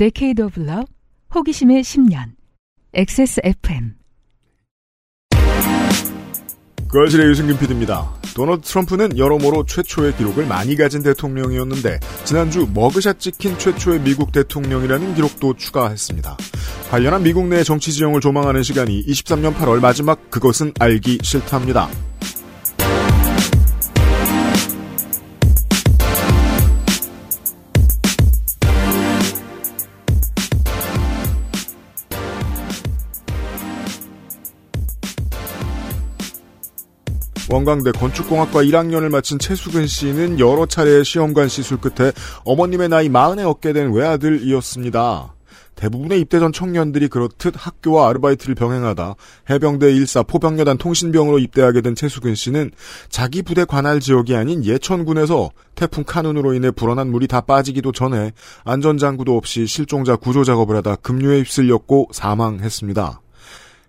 Decade of Love, 호기심의 10년, XSFM. 그아실의 유승균 PD입니다. 도널드 트럼프는 여러모로 최초의 기록을 많이 가진 대통령이었는데 지난주 머그샷 찍힌 최초의 미국 대통령이라는 기록도 추가했습니다. 관련한 미국 내 정치 지형을 조망하는 시간이 23년 8월 마지막 그것은 알기 싫답니다. 원광대 건축공학과 1학년을 마친 최수근 씨는 여러 차례의 시험관 시술 끝에 어머님의 나이 40에 얻게 된 외아들이었습니다. 대부분의 입대 전 청년들이 그렇듯 학교와 아르바이트를 병행하다 해병대 1사 포병여단 통신병으로 입대하게 된 최수근 씨는 자기 부대 관할 지역이 아닌 예천군에서 태풍 카눈으로 인해 불어난 물이 다 빠지기도 전에 안전장구도 없이 실종자 구조 작업을 하다 급류에 휩쓸렸고 사망했습니다.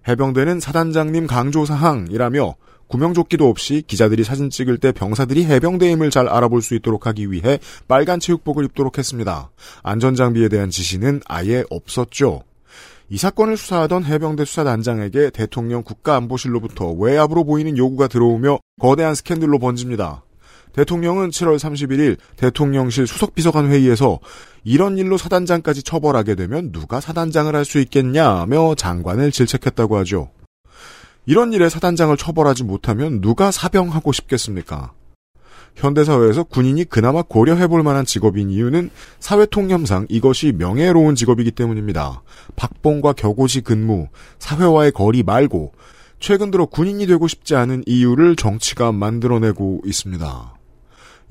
해병대는 사단장님 강조사항이라며 구명조끼도 없이 기자들이 사진 찍을 때 병사들이 해병대임을 잘 알아볼 수 있도록 하기 위해 빨간 체육복을 입도록 했습니다. 안전장비에 대한 지시는 아예 없었죠. 이 사건을 수사하던 해병대 수사단장에게 대통령 국가안보실로부터 외압으로 보이는 요구가 들어오며 거대한 스캔들로 번집니다. 대통령은 7월 31일 대통령실 수석비서관 회의에서 이런 일로 사단장까지 처벌하게 되면 누가 사단장을 할 수 있겠냐며 장관을 질책했다고 하죠. 이런 일에 사단장을 처벌하지 못하면 누가 사병하고 싶겠습니까? 현대사회에서 군인이 그나마 고려해볼 만한 직업인 이유는 사회통념상 이것이 명예로운 직업이기 때문입니다. 박봉과 격오시 근무, 사회와의 거리 말고 최근 들어 군인이 되고 싶지 않은 이유를 정치가 만들어내고 있습니다.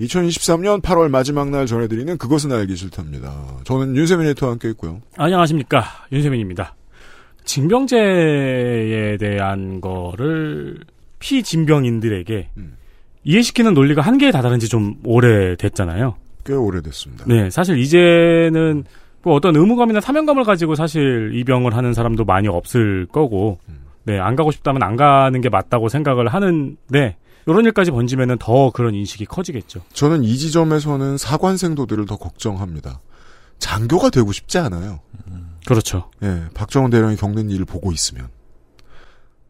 2023년 8월 마지막 날 전해드리는 그것은 알기 싫답니다. 저는 윤세민 에디터와 함께 있고요. 안녕하십니까. 윤세민입니다. 징병제에 대한 거를 피진병인들에게 음. 이해시키는 논리가 한계에 다다른 지 좀 오래됐잖아요. 꽤 오래됐습니다. 네, 사실 이제는 뭐 어떤 의무감이나 사명감을 가지고 사실 입영을 하는 사람도 많이 없을 거고, 음. 네, 안 가고 싶다면 안 가는 게 맞다고 생각을 하는데, 이런 일까지 번지면은 더 그런 인식이 커지겠죠. 저는 이 지점에서는 사관생도들을 더 걱정합니다. 장교가 되고 싶지 않아요. 그렇죠. 예, 박정원 대령이 겪는 일을 보고 있으면.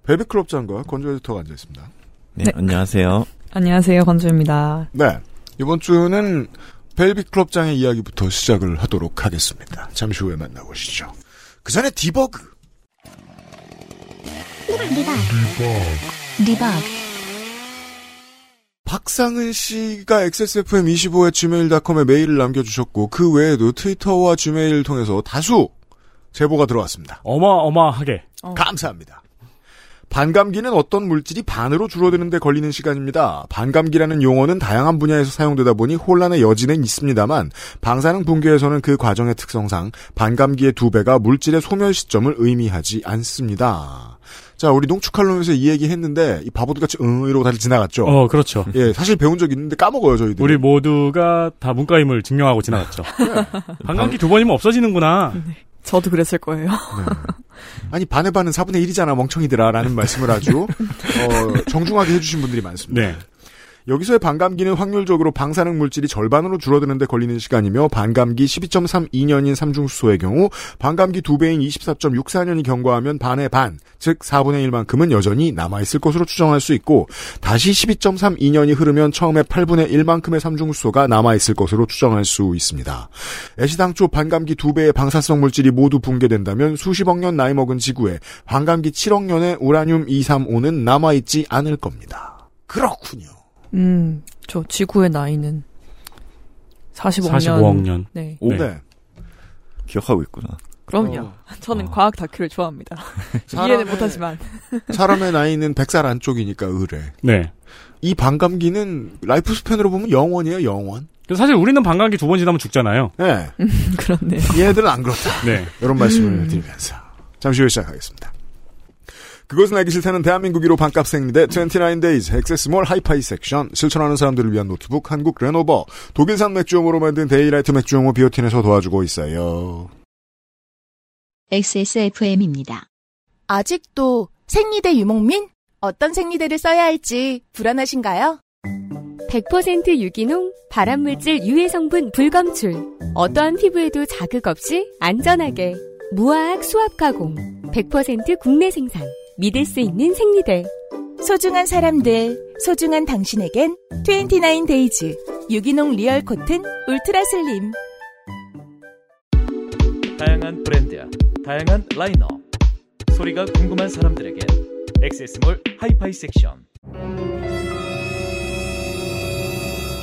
베비클럽 장과 건조 에디터가 앉아 있습니다. 네, 네. 안녕하세요. 안녕하세요, 건주입니다. 네. 이번 주는 벨비클럽 장의 이야기부터 시작을 하도록 하겠습니다. 잠시 후에 만나보시죠. 그 전에 디버그. 리박 박상은 씨가 XSFM25의 gmail.com에 메일을 남겨주셨고, 그 외에도 트위터와 gmail 통해서 다수 제보가 들어왔습니다. 어마어마하게. 어. 감사합니다. 반감기는 어떤 물질이 반으로 줄어드는데 걸리는 시간입니다. 반감기라는 용어는 다양한 분야에서 사용되다 보니 혼란의 여지는 있습니다만 방사능 붕괴에서는 그 과정의 특성상 반감기의 두 배가 물질의 소멸 시점을 의미하지 않습니다. 자, 우리 농축칼럼에서 이 얘기 했는데 이 바보들같이 응 이러고 다들 지나갔죠. 어, 그렇죠. 예, 사실 배운 적 있는데 까먹어요 저희들. 우리 모두가 다 문과임을 증명하고 지나갔죠. 반감기 두 번이면 없어지는구나. 저도 그랬을 거예요. 아니 반의 반은 4분의 1이잖아 멍청이들아 라는 말씀을 아주 어, 정중하게 해주신 분들이 많습니다. 네. 여기서의 반감기는 확률적으로 방사능 물질이 절반으로 줄어드는데 걸리는 시간이며 반감기 12.32년인 삼중수소의 경우 반감기 2배인 24.64년이 경과하면 반의 반, 즉 4분의 1만큼은 여전히 남아있을 것으로 추정할 수 있고 다시 12.32년이 흐르면 처음에 8분의 1만큼의 삼중수소가 남아있을 것으로 추정할 수 있습니다. 애시당초 반감기 2배의 방사성 물질이 모두 붕괴된다면 수십억 년 나이 먹은 지구에 반감기 7억 년의 우라늄 235는 남아있지 않을 겁니다. 그렇군요. 음, 저 지구의 나이는 45년. 45억 년. 네. 네. 네. 기억하고 있구나. 그럼요. 어. 저는 어. 과학 다큐를 좋아합니다. 사람의- 이해는 못하지만. 사람의 나이는 100살 안쪽이니까 의뢰. 네. 이 반감기는 life span으로 보면 영원이에요, 영원. 그래서 사실 우리는 반감기 두 번 지나면 죽잖아요. 네. 그렇네요. 얘네들은 안 그렇다. 네. 이런 말씀을 드리면서 잠시 후에 시작하겠습니다. 그것은 알기 싫다는 대한민국 1호 반값 생리대 29days XS몰 하이파이 섹션 실천하는 사람들을 위한 노트북 한국 레노버 독일산 맥주 효모로 만든 데일리 라이트 맥주 효모 비오틴에서 도와주고 있어요. XSFM입니다. 아직도 생리대 유목민? 어떤 생리대를 써야 할지 불안하신가요? 100% 유기농, 발암물질 유해 성분 불검출. 어떠한 피부에도 자극 없이 안전하게. 무화학 수압 가공. 100% 국내 생산. 믿을 수 있는 생리대. 소중한 사람들, 소중한 당신에겐 29days 유기농 real cotton ultra slim. 다양한 브랜드야, 다양한 라인업. 소리가 궁금한 사람들에게 액세스몰 하이파이 섹션.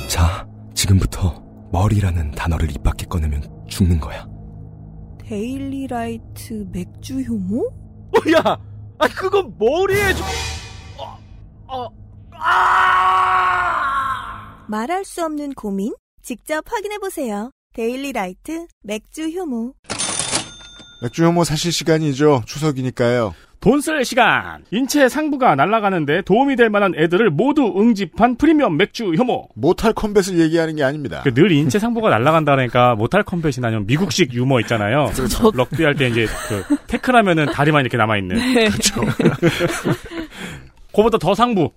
자, 지금부터 머리라는 단어를 입 밖에 꺼내면 죽는 거야. 데일리라이트 맥주 효모? 뭐야? 아 그건 머리에 좀... 어, 어, 아! 말할 수 없는 고민? 직접 확인해 보세요. 데일리 라이트 맥주 효모. 맥주 효모 사실 시간이죠. 추석이니까요. 돈 쓸 시간. 인체 상부가 날아가는데 도움이 될 만한 애들을 모두 응집한 프리미엄 맥주 효모. 모탈 컴뱃을 얘기하는 게 아닙니다. 그 늘 인체 상부가 날아간다니까 모탈 컴뱃이나 아니면 미국식 유머 있잖아요. 럭비 할 때 이제 그 태클하면은 다리만 이렇게 남아 있는. 그렇죠. 그거보다 더 상부.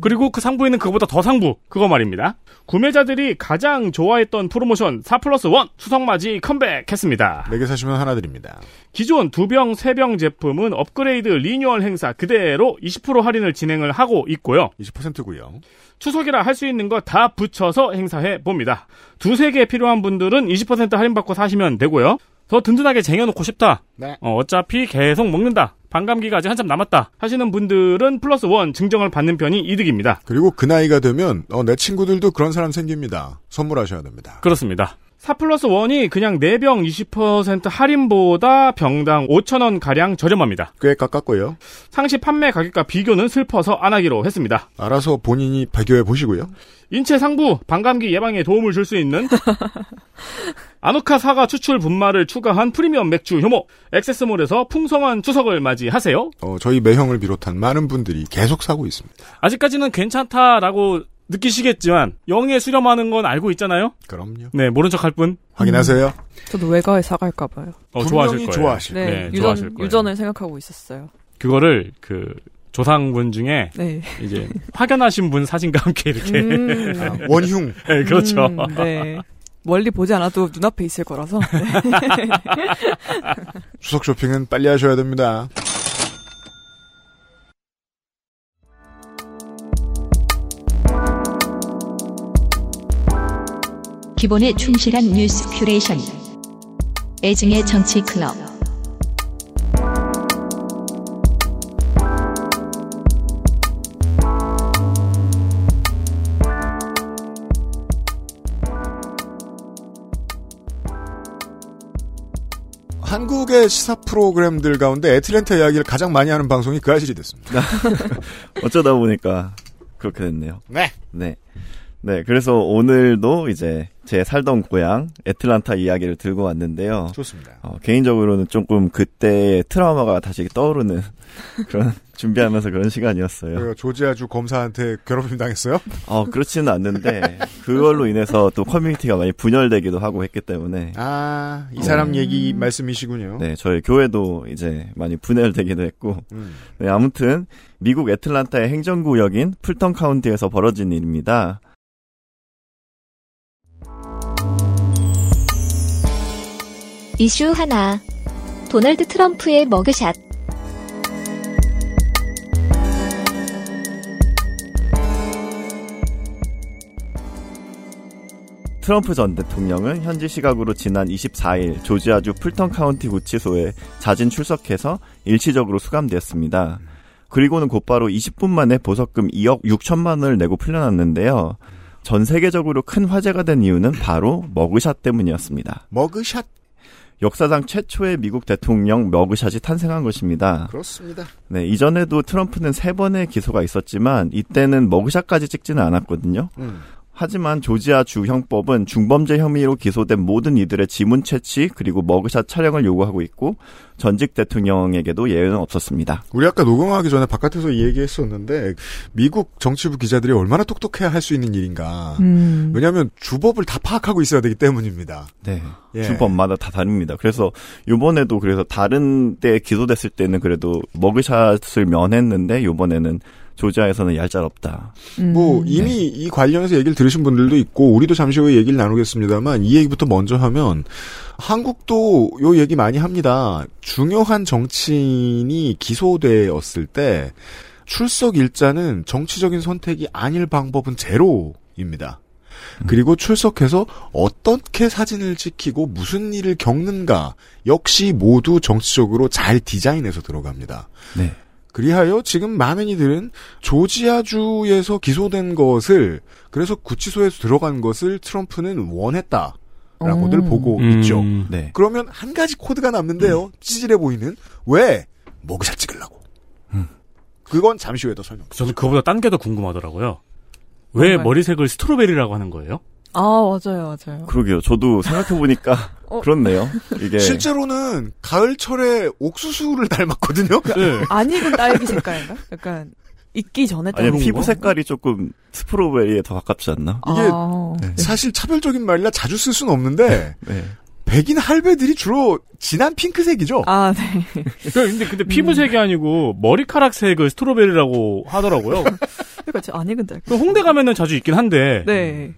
그리고 그 상부에는 그거보다 더 상부. 그거 말입니다. 구매자들이 가장 좋아했던 프로모션 4 플러스 1 추석맞이 컴백했습니다. 네개 사시면 하나 드립니다. 기존 두 병, 세병 제품은 업그레이드 리뉴얼 행사 그대로 20% 할인을 진행을 하고 있고요. 20%고요. 추석이라 할 수 있는 거 다 붙여서 행사해 봅니다. 두세 개 필요한 분들은 20% 할인받고 사시면 되고요. 더 든든하게 쟁여놓고 싶다. 네. 어차피 계속 먹는다. 반감기가 아직 한참 남았다. 하시는 분들은 plus one 증정을 받는 편이 이득입니다. 그리고 그 나이가 되면 어, 내 친구들도 그런 사람 생깁니다. 선물하셔야 됩니다. 그렇습니다. 4 플러스 1이 그냥 4병 20% 할인보다 병당 5천원 가량 저렴합니다. 꽤 깎았고요. 상시 판매 가격과 비교는 슬퍼서 안 하기로 했습니다. 알아서 본인이 비교해 보시고요. 인체 상부 반감기 예방에 도움을 줄 수 있는 아누카 사과 추출 분말을 추가한 프리미엄 맥주 효모 액세스몰에서 풍성한 추석을 맞이하세요. 어, 저희 매형을 비롯한 많은 분들이 계속 사고 있습니다. 아직까지는 괜찮다라고 느끼시겠지만 영에 수렴하는 건 알고 있잖아요. 그럼요. 네 모른 척할 뿐. 확인하세요. 저도 외가에 사갈까 봐요. 어, 좋아하실 거예요. 좋아하실 네, 네, 유전, 좋아하실 거예요. 유전을 생각하고 있었어요. 그거를 그 조상분 중에 네. 이제 확연하신 분 사진과 함께 이렇게 음, 아, 원흉. 네, 그렇죠. 음, 네. 멀리 보지 않아도 눈앞에 있을 거라서. 네. 추석 쇼핑은 빨리 하셔야 됩니다. 기본에 충실한 뉴스 큐레이션. 애증의 정치 클럽. 한국의 시사 프로그램들 가운데 애틀랜타 이야기를 가장 많이 하는 방송이 그 아실이 됐습니다. 어쩌다 보니까 그렇게 됐네요. 네. 네. 네, 그래서 오늘도 이제 제 살던 고향 애틀란타 이야기를 들고 왔는데요. 좋습니다. 어, 개인적으로는 조금 그때의 트라우마가 다시 떠오르는 그런 준비하면서 그런 시간이었어요. 그 조지아주 검사한테 괴롭힘 당했어요? 어, 그렇지는 않는데 그걸로 인해서 또 커뮤니티가 많이 분열되기도 하고 했기 때문에 아, 이 사람 음. 얘기 말씀이시군요. 네, 저희 교회도 이제 많이 분열되기도 했고 음. 네, 아무튼 미국 애틀란타의 행정구역인 풀턴 카운티에서 벌어진 일입니다. 이슈 하나. 도널드 트럼프의 머그샷. 트럼프 전 대통령은 현지 시각으로 지난 24일 조지아주 풀턴 카운티 구치소에 자진 출석해서 일시적으로 수감되었습니다. 그리고는 곧바로 20분 만에 보석금 2억 6천만 원을 내고 풀려났는데요. 전 세계적으로 큰 화제가 된 이유는 바로 머그샷 때문이었습니다. 머그샷 역사상 최초의 미국 대통령 머그샷이 탄생한 것입니다. 그렇습니다. 네, 이전에도 트럼프는 세 번의 기소가 있었지만 이때는 머그샷까지 찍지는 않았거든요. 음. 하지만 조지아 주 형법은 중범죄 혐의로 기소된 모든 이들의 지문 채취 그리고 머그샷 촬영을 요구하고 있고 전직 대통령에게도 예외는 없었습니다. 우리 아까 녹음하기 전에 바깥에서 이 얘기했었는데 미국 정치부 기자들이 얼마나 똑똑해야 할 수 있는 일인가. 음. 왜냐하면 주법을 다 파악하고 있어야 되기 때문입니다. 네. 예. 주법마다 다 다릅니다. 그래서 요번에도 그래서 다른 때 기소됐을 때는 그래도 머그샷을 면했는데 요번에는 조지아에서는 얄짤없다. 음. 뭐 이미 이 관련해서 얘기를 들으신 분들도 있고 우리도 잠시 후에 얘기를 나누겠습니다만 이 얘기부터 먼저 하면 한국도 요 얘기 많이 합니다. 중요한 정치인이 기소되었을 때 출석 일자는 정치적인 선택이 아닐 방법은 제로입니다. 그리고 출석해서 어떻게 사진을 찍히고 무슨 일을 겪는가 역시 모두 정치적으로 잘 디자인해서 들어갑니다. 네. 그리하여 지금 많은 이들은 조지아주에서 기소된 것을 그래서 구치소에서 들어간 것을 트럼프는 원했다 라고들 오. 보고 음. 있죠. 네. 그러면 한 가지 코드가 남는데요. 찌질해 보이는 왜 먹으샷 찍으려고. 그건 잠시 후에 더 설명. 저는 그거보다 딴 게 더 궁금하더라고요. 왜 뭔가요? 머리색을 스트로베리라고 하는 거예요? 아 맞아요 맞아요. 그러게요. 저도 생각해 보니까 어. 그렇네요. 이게 실제로는 가을철에 옥수수를 닮았거든요. 네. 안 익은 딸기 색깔인가? 약간 익기 전에 아니. 피부 색깔이 조금 스프로베리에 더 가깝지 않나? 이게 아, 사실 차별적인 말이라 자주 쓸 수는 없는데 네. 백인 할배들이 주로 진한 핑크색이죠. 아 네. 그, 근데, 근데 피부색이 아니고 머리카락색을 스트로베리라고 하더라고요. 그러니까 저안 익은 딸기. 그 홍대 가면은 자주 있긴 한데. 네.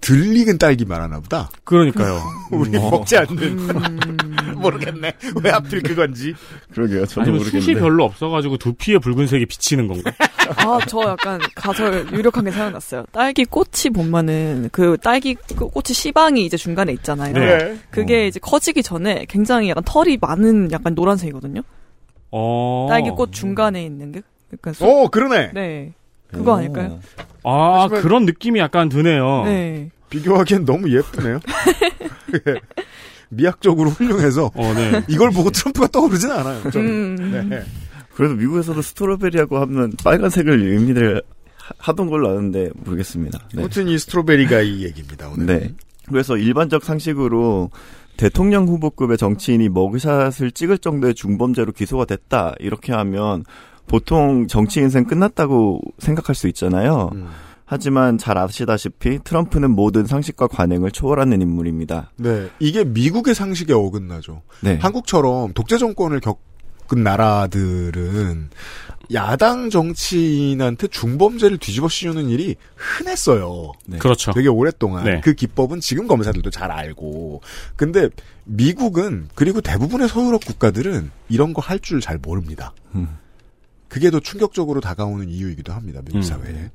들 익은 딸기 말하나 보다. 그러니까요. 우리 어. 먹지 않는. 음, 모르겠네. 왜 하필 그건지. 그러게요. 저도 아니면 모르겠는데. 숱이 별로 없어가지고 두피에 붉은색이 비치는 건가? 아, 저 약간 가설 유력한 게 생각났어요. 딸기 꽃이 보면은 그 딸기 그 꽃이 씨방이 이제 중간에 있잖아요. 네. 그게 이제 커지기 전에 굉장히 약간 털이 많은 약간 노란색이거든요. 어. 딸기 꽃 중간에 있는 게 약간 소- 오, 그러네. 네. 그거 아닐까요? 아, 하지만- 그런 느낌이 약간 드네요. 네. 비교하기엔 너무 예쁘네요. 예. 미학적으로 훌륭해서 어, 네. 이걸 보고 트럼프가 떠오르진 않아요. 저는. 음. 네. 그래도 미국에서도 스트로베리하고 하면 빨간색을 의미를 하- 하던 걸로 아는데 모르겠습니다. 네. 아무튼 이 스트로베리가 이 얘기입니다. 오늘. 네. 그래서 일반적 상식으로 대통령 후보급의 정치인이 머그샷을 찍을 정도의 중범죄로 기소가 됐다 이렇게 하면 보통 정치 인생 끝났다고 생각할 수 있잖아요. 음. 하지만 잘 아시다시피 트럼프는 모든 상식과 관행을 초월하는 인물입니다. 네. 이게 미국의 상식에 어긋나죠. 네. 한국처럼 독재 정권을 겪은 나라들은 야당 정치인한테 중범죄를 뒤집어 씌우는 일이 흔했어요. 네. 그렇죠. 되게 오랫동안 네. 그 기법은 지금 검사들도 잘 알고 근데 미국은 그리고 대부분의 서유럽 국가들은 이런 거 할 줄 잘 모릅니다. 음. 그게 더 충격적으로 다가오는 이유이기도 합니다. 미국 음. 사회에.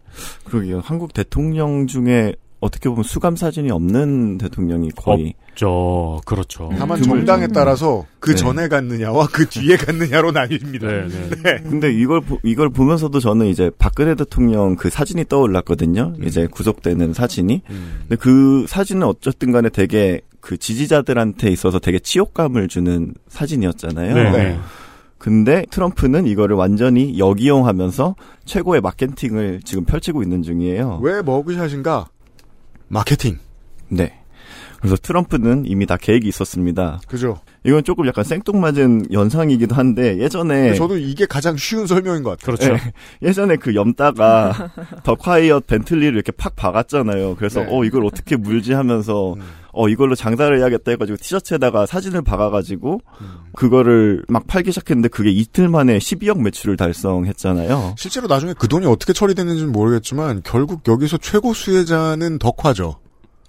그러게요. 한국 대통령 중에 어떻게 보면 수감 사진이 없는 대통령이 거의 저, 그렇죠. 다만 드물죠. 정당에 따라서 그 네. 전에 갔느냐와 그 뒤에 갔느냐로 나뉩니다. 네, 네. 근데 이걸 보- 이걸 보면서도 저는 이제 박근혜 대통령 그 사진이 떠올랐거든요. 이제 구속되는 사진이. 음. 근데 그 사진은 어쨌든 간에 되게 그 지지자들한테 있어서 되게 치욕감을 주는 사진이었잖아요. 네, 네. 네. 근데 트럼프는 이거를 완전히 역이용하면서 최고의 마케팅을 지금 펼치고 있는 중이에요. 왜 머그샷인가? 마케팅. 네. 그래서 트럼프는 이미 다 계획이 있었습니다. 그죠? 이건 조금 약간 생뚱맞은 연상이기도 한데 예전에 저도 이게 가장 쉬운 설명인 것 같아요. 그렇죠. 예, 예전에 그 염따가 더 콰이엇 벤틀리를 이렇게 팍 박았잖아요. 그래서 네. 어 이걸 어떻게 물지 하면서 음. 어 이걸로 장사를 해야겠다 해가지고 티셔츠에다가 사진을 박아가지고 음. 그거를 막 팔기 시작했는데 그게 이틀 만에 12억 매출을 달성했잖아요. 실제로 나중에 그 돈이 어떻게 처리됐는지는 모르겠지만 결국 여기서 최고 수혜자는 덕화죠.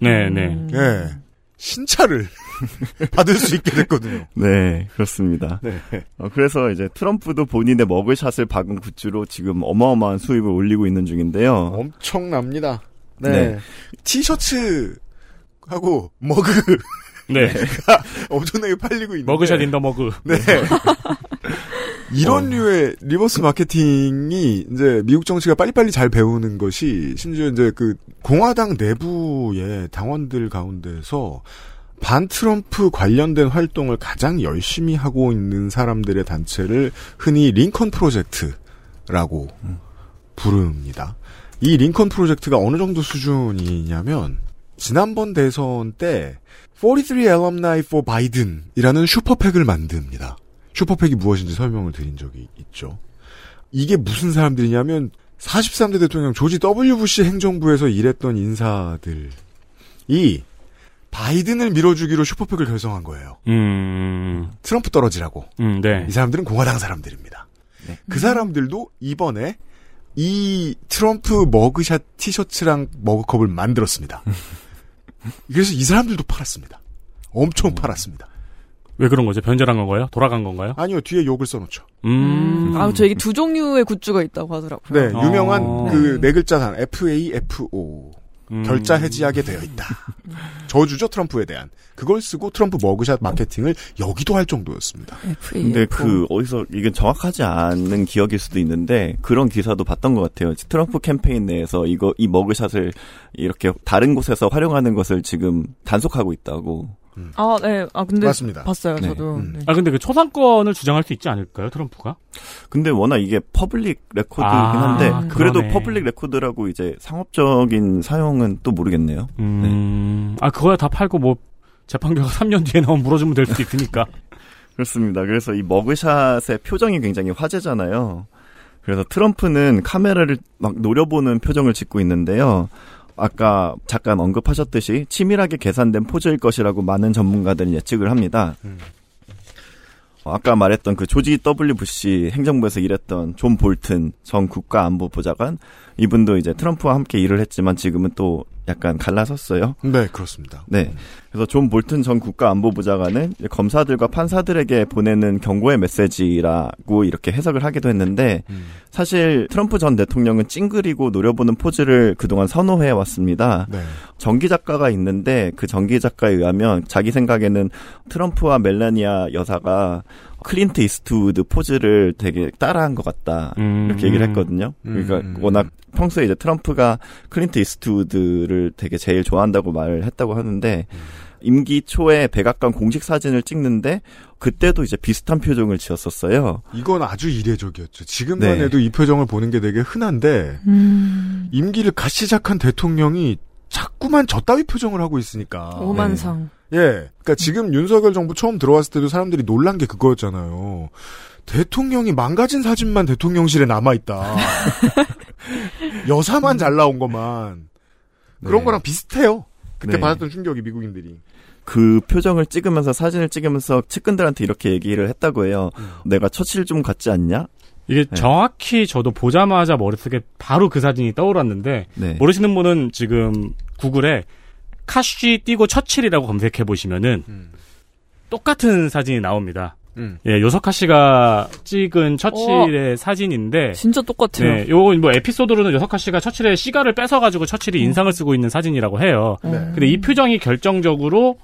네, 네. 음. 예. 신차를 받을 수 있게 됐거든요. 네, 그렇습니다. 네. 어, 그래서 이제 트럼프도 본인의 먹을샷을 박은 굿즈로 지금 어마어마한 수입을 올리고 있는 중인데요. 엄청납니다. 네. 네. 티셔츠하고 머그 네. 엄청나게 팔리고 있는데 mugshot in the mug. 네. 이런 류의 reverse 마케팅이 이제 미국 정치가 빨리빨리 잘 배우는 것이 심지어 이제 그 공화당 내부의 당원들 가운데서 반 트럼프 관련된 활동을 가장 열심히 하고 있는 사람들의 단체를 흔히 링컨 프로젝트라고 부릅니다. 이 링컨 프로젝트가 어느 정도 수준이냐면 지난번 대선 때 43 Alumni for Biden이라는 슈퍼팩을 만듭니다. 슈퍼팩이 무엇인지 설명을 드린 적이 있죠. 이게 무슨 사람들이냐면 43대 대통령 조지 W 부시 행정부에서 일했던 인사들이 바이든을 밀어주기로 슈퍼팩을 결성한 거예요. 음, 트럼프 떨어지라고. 음, 네. 이 사람들은 공화당 사람들입니다. 네. 그 사람들도 이번에 이 트럼프 머그샷 티셔츠랑 머그컵을 만들었습니다. 그래서 이 사람들도 팔았습니다. 엄청 팔았습니다. 왜 그런 거죠? 변절한 건가요? 돌아간 건가요? 아니요, 뒤에 욕을 써놓죠. 음. 아, 저 이게 두 종류의 굿즈가 있다고 하더라고요. 네, 유명한 어. 그네 글자 단 FAFO 음. 결자 해지하게 되어 있다. 저주죠 트럼프에 대한 그걸 쓰고 트럼프 머그샷 마케팅을 여기도 할 정도였습니다. 근데 그 어디서 이게 정확하지 않은 기억일 수도 있는데 그런 기사도 봤던 것 같아요. 트럼프 캠페인 내에서 이거 이 머그샷을 이렇게 다른 곳에서 활용하는 것을 지금 단속하고 있다고. 아, 네. 아, 근데 맞습니다. 봤어요, 네. 저도. 음. 네. 아 근데 그 초상권을 주장할 수 있지 않을까요, 트럼프가? 근데 워낙 이게 public record긴 아, 한데 그러네. 그래도 public record라고 이제 상업적인 사용은 또 모르겠네요. 음. 아 그거야 다 팔고 뭐 재판 결과 3년 뒤에 나오면 물어주면 될 수도 있으니까. 그렇습니다. 그래서 이 머그샷의 표정이 굉장히 화제잖아요. 그래서 트럼프는 카메라를 막 노려보는 표정을 짓고 있는데요. 아까 잠깐 언급하셨듯이 치밀하게 계산된 포즈일 것이라고 많은 전문가들은 예측을 합니다. 어, 아까 말했던 그 조지 W 부시 행정부에서 일했던 존 볼튼 전 국가안보보좌관 이분도 이제 트럼프와 함께 일을 했지만 지금은 또 약간 갈라섰어요. 네, 그렇습니다. 네. 그래서 존 볼튼 전 국가안보보좌관은 검사들과 판사들에게 보내는 경고의 메시지라고 이렇게 해석을 하기도 했는데 사실 트럼프 전 대통령은 찡그리고 노려보는 포즈를 그동안 선호해 왔습니다. 네. 전기 작가가 있는데 그 전기 작가에 의하면 자기 생각에는 트럼프와 멜라니아 여사가 클린트 이스트우드 포즈를 되게 따라한 것 같다 음. 이렇게 얘기를 했거든요. 음, 그러니까 음. 워낙 평소에 이제 트럼프가 클린트 이스트우드를 되게 제일 좋아한다고 말을 했다고 하는데 임기 초에 백악관 공식 사진을 찍는데 그때도 이제 비슷한 표정을 지었었어요. 이건 아주 이례적이었죠. 지금만 네. 해도 이 표정을 보는 게 되게 흔한데 음. 임기를 갓 시작한 대통령이 자꾸만 저따위 표정을 하고 있으니까. 오만상. 예. 그러니까 지금 윤석열 정부 처음 들어왔을 때도 사람들이 놀란 게 그거였잖아요. 대통령이 망가진 사진만 대통령실에 남아있다. 여사만 잘 나온 것만. 그런 네. 거랑 비슷해요. 그때 네. 받았던 충격이 미국인들이. 그 표정을 찍으면서 사진을 찍으면서 측근들한테 이렇게 얘기를 했다고 해요. 내가 처칠 좀 같지 않냐? 이게 네. 정확히 저도 보자마자 머릿속에 바로 그 사진이 떠올랐는데 네. 모르시는 분은 지금 구글에 카쉬 띄고 처칠이라고 검색해 보시면은 똑같은 사진이 나옵니다. 음. 예, 요석하 씨가 찍은 처칠의 사진인데 진짜 똑같아요. 네, 요거 뭐 에피소드로는 요석하 씨가 처칠의 시가를 뺏어 가지고 처칠이 인상을 쓰고 있는 사진이라고 해요. 네. 근데 이 표정이 결정적으로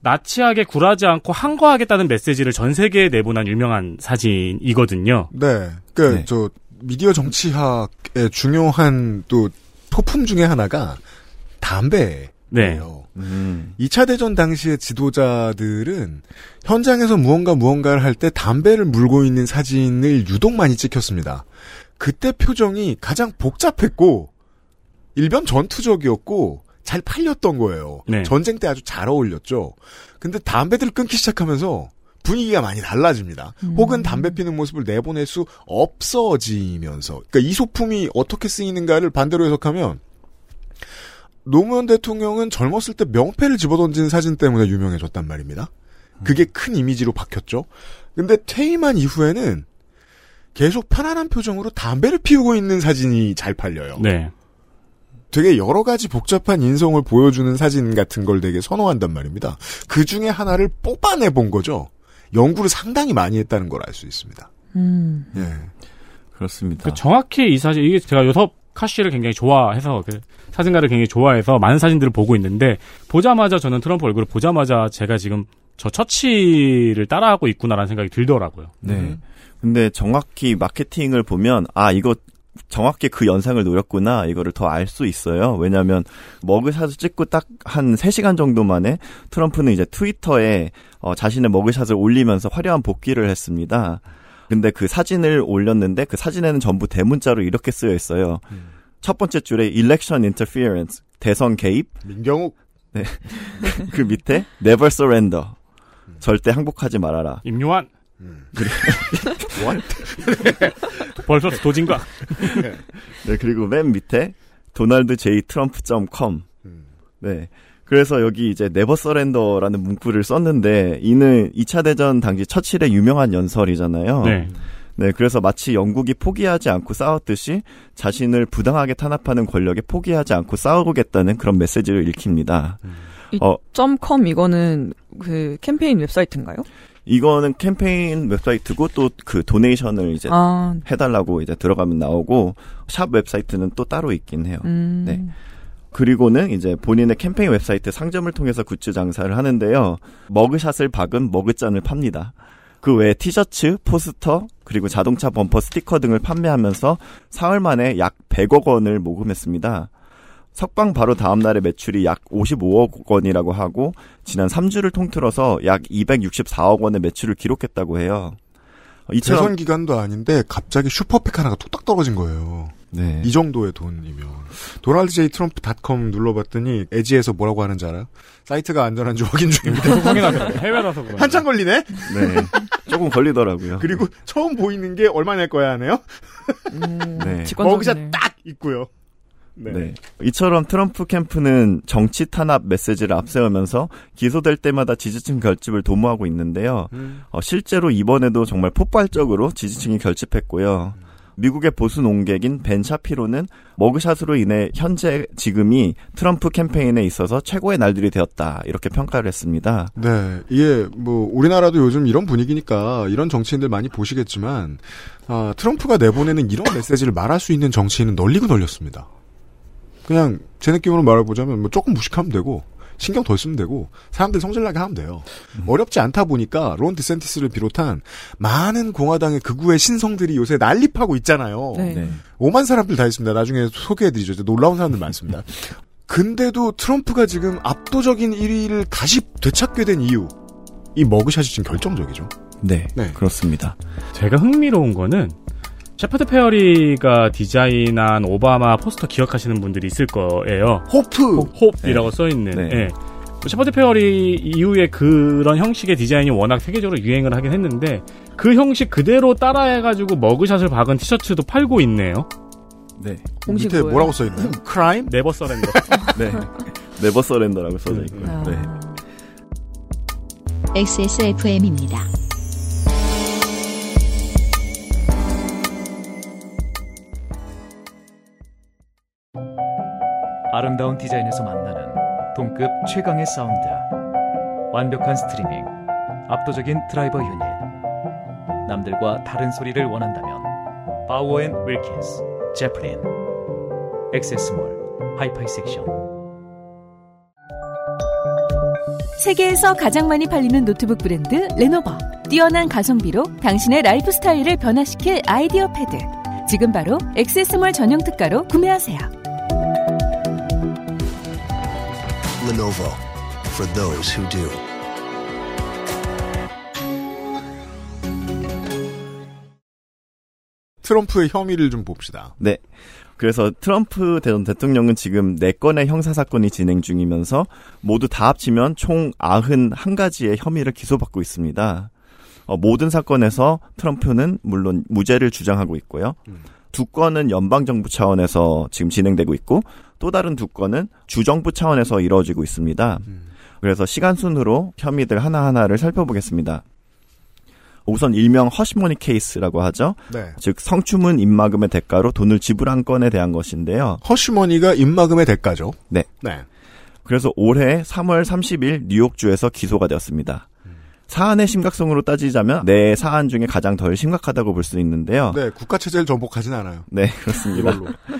나치하게 굴하지 않고 항거하겠다는 메시지를 전 세계에 내보낸 유명한 사진이거든요. 네. 그, 네. 저, 미디어 정치학의 중요한 또 토품 중에 하나가 담배예요. 네. 음. 2차 대전 당시의 지도자들은 현장에서 무언가 무언가를 할 때 담배를 물고 있는 사진을 유독 많이 찍혔습니다. 그때 표정이 가장 복잡했고 일변 전투적이었고 잘 팔렸던 거예요. 네. 전쟁 때 아주 잘 어울렸죠. 근데 담배들을 끊기 시작하면서 분위기가 많이 달라집니다. 혹은 담배 피는 모습을 내보낼 수 없어지면서 그러니까 이 소품이 어떻게 쓰이는가를 반대로 해석하면 노무현 대통령은 젊었을 때 명패를 집어던지는 사진 때문에 유명해졌단 말입니다. 그게 큰 이미지로 박혔죠. 근데 퇴임한 이후에는 계속 편안한 표정으로 담배를 피우고 있는 사진이 잘 팔려요. 네. 되게 여러 가지 복잡한 인성을 보여주는 사진 같은 걸 되게 선호한단 말입니다. 그 중에 하나를 뽑아내 본 거죠. 연구를 상당히 많이 했다는 걸 알 수 있습니다. 음. 예. 그렇습니다. 그 정확히 이 사진 이게 제가 요섭 카씨를 굉장히 좋아해서 그 사진가를 굉장히 좋아해서 많은 사진들을 보고 있는데 보자마자 저는 트럼프 얼굴을 보자마자 제가 지금 저 처치를 따라하고 있구나라는 생각이 들더라고요. 네. 근데 정확히 마케팅을 보면 아 이거 정확히 그 연상을 노렸구나 이거를 더 알 수 있어요. 왜냐하면 머그샷을 찍고 딱 한 3시간 정도 만에 트럼프는 이제 트위터에 어, 자신의 머그샷을 올리면서 화려한 복귀를 했습니다. 근데 그 사진을 올렸는데 그 사진에는 전부 대문자로 이렇게 쓰여 있어요. 첫 번째 줄에 election interference 대선 개입 민경욱 네. 그 밑에 never surrender 절대 항복하지 말아라. 임요한 그리고 벌써 도진과 네, 그리고 맨 밑에 도널드 제이 트럼프.com. 네. 그래서 여기 이제 네버 서렌더라는 문구를 썼는데 이는 2차 대전 당시 처칠의 유명한 연설이잖아요. 네. 네, 그래서 마치 영국이 포기하지 않고 싸웠듯이 자신을 부당하게 탄압하는 권력에 포기하지 않고 싸우겠다는 그런 메시지를 읽힙니다. 이 어, .com 이거는 그 캠페인 웹사이트인가요? 이거는 캠페인 웹사이트고 또 그 donation을 이제 아, 해달라고 이제 들어가면 나오고 샵 웹사이트는 또 따로 있긴 해요. 음. 네. 그리고는 이제 본인의 캠페인 웹사이트 상점을 통해서 굿즈 장사를 하는데요. 머그샷을 박은 머그잔을 팝니다. 그 외에 티셔츠, 포스터, 그리고 자동차 범퍼 스티커 등을 판매하면서 사흘 만에 약 100억 원을 모금했습니다. 석방 바로 다음 날의 매출이 약 55억 원이라고 하고 지난 3주를 통틀어서 약 264억 원의 매출을 기록했다고 해요. 이처럼 재선 기간도 아닌데 갑자기 슈퍼팩 하나가 뚝딱 떨어진 거예요. 네. 이 정도의 돈이면 도널드 제이 트럼프 닷컴 눌러봤더니 에지에서 뭐라고 하는지 알아요? 사이트가 안전한지 확인 중입니다. 확인하세요. 해외라서 그런. 한참 걸리네. 네. 조금 걸리더라고요. 그리고 처음 보이는 게 얼마 낼 거야 하네요. 음, 네. 직관적이네. 딱 있고요. 네. 네. 이처럼 트럼프 캠프는 정치 탄압 메시지를 앞세우면서 기소될 때마다 지지층 결집을 도모하고 있는데요. 음. 어, 실제로 이번에도 정말 폭발적으로 지지층이 결집했고요. 미국의 보수 농객인 벤 샤피로는 머그샷으로 인해 현재 지금이 트럼프 캠페인에 있어서 최고의 날들이 되었다 이렇게 평가를 했습니다. 네, 이게 뭐 우리나라도 요즘 이런 분위기니까 이런 정치인들 많이 보시겠지만 아, 트럼프가 내보내는 이런 메시지를 말할 수 있는 정치인은 널리고 널렸습니다. 그냥 제 느낌으로 말해보자면 뭐 조금 무식하면 되고 신경 덜 쓰면 되고 사람들 성질나게 하면 돼요. 어렵지 않다 보니까 론 디센티스를 비롯한 많은 공화당의 극우의 신성들이 요새 난립하고 있잖아요. 네. 네. 오만 사람들 다 있습니다. 나중에 소개해드리죠. 놀라운 사람들 많습니다. 근데도 트럼프가 지금 압도적인 1위를 다시 되찾게 된 이유. 이 머그샷이 지금 결정적이죠. 네, 네. 그렇습니다. 제가 흥미로운 거는 셰퍼드 페어리가 디자인한 오바마 포스터 기억하시는 분들이 있을 거예요. Hope! Hope이라고 써있는. 네. 예. 뭐 셰퍼드 페어리 이후에 그런 형식의 디자인이 워낙 세계적으로 유행을 하긴 했는데 그 형식 그대로 따라해가지고 머그샷을 박은 티셔츠도 팔고 있네요. 네, 밑에 뭐예요? 뭐라고 써있나요? Crime? Never surrender. 네, Never surrender라고 써져 있고요. 아. 네. XSFM입니다. 아름다운 디자인에서 만나는 동급 최강의 사운드 완벽한 스트리밍 압도적인 드라이버 유닛 남들과 다른 소리를 원한다면 바워스 앤 윌킨스 제플린 액세스몰 하이파이 섹션 세계에서 가장 많이 팔리는 노트북 브랜드 레노버. 뛰어난 가성비로 당신의 라이프 스타일을 변화시킬 아이디어패드. 지금 바로 액세스몰 전용 특가로 구매하세요. Lenovo for those who do. 트럼프의 혐의를 좀 봅시다. 네. 그래서 트럼프 전 대통령은 지금 4건의 형사사건이 진행 중이면서 모두 다 합치면 총 91가지의 혐의를 기소받고 있습니다. 어, 모든 사건에서 트럼프는 물론 무죄를 주장하고 있고요. 두 건은 연방정부 차원에서 지금 진행되고 있고 또 다른 두 건은 주정부 차원에서 이루어지고 있습니다. 그래서 시간 순으로 혐의들 하나하나를 살펴보겠습니다. 우선 일명 hush money case라고 하죠. 네. 즉 성추문 입막음의 대가로 돈을 지불한 건에 대한 것인데요. hush money가 입막음의 대가죠. 네. 네. 그래서 올해 3월 30일 뉴욕주에서 기소가 되었습니다. 사안의 심각성으로 따지자면 네 사안 중에 가장 덜 심각하다고 볼 수 있는데요. 네, 국가 체제를 전복하진 않아요. 네, 그렇습니다.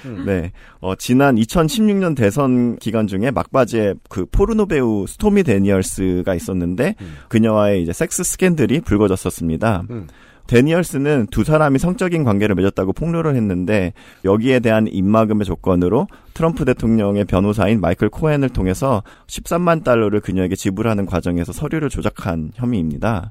음. 네, 어, 지난 2016년 대선 기간 중에 막바지에 그 포르노 배우 스토미 대니얼스가 있었는데 그녀와의 이제 섹스 스캔들이 불거졌었습니다. 음. 데니얼스는 두 사람이 성적인 관계를 맺었다고 폭로를 했는데 여기에 대한 입마금의 조건으로 트럼프 대통령의 변호사인 마이클 코헨을 통해서 13만 달러를 그녀에게 지불하는 과정에서 서류를 조작한 혐의입니다.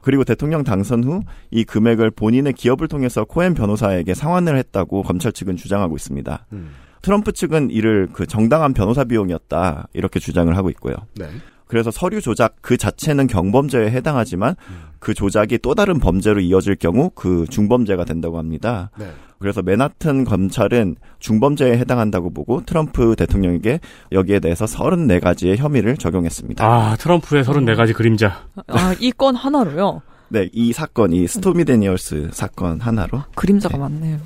그리고 대통령 당선 후 이 금액을 본인의 기업을 통해서 코헨 변호사에게 상환을 했다고 검찰 측은 주장하고 있습니다. 음. 트럼프 측은 이를 그 정당한 변호사 비용이었다 이렇게 주장을 하고 있고요. 네. 그래서 서류 조작 그 자체는 경범죄에 해당하지만 그 조작이 또 다른 범죄로 이어질 경우 그 중범죄가 된다고 합니다. 네. 그래서 맨하튼 검찰은 중범죄에 해당한다고 보고 트럼프 대통령에게 여기에 대해서 34가지의 혐의를 적용했습니다. 아, 트럼프의 34가지 그림자. 아, 이 건 하나로요? 네, 이 사건, 이 스토미 데니얼스 사건 하나로. 그림자가 많네요.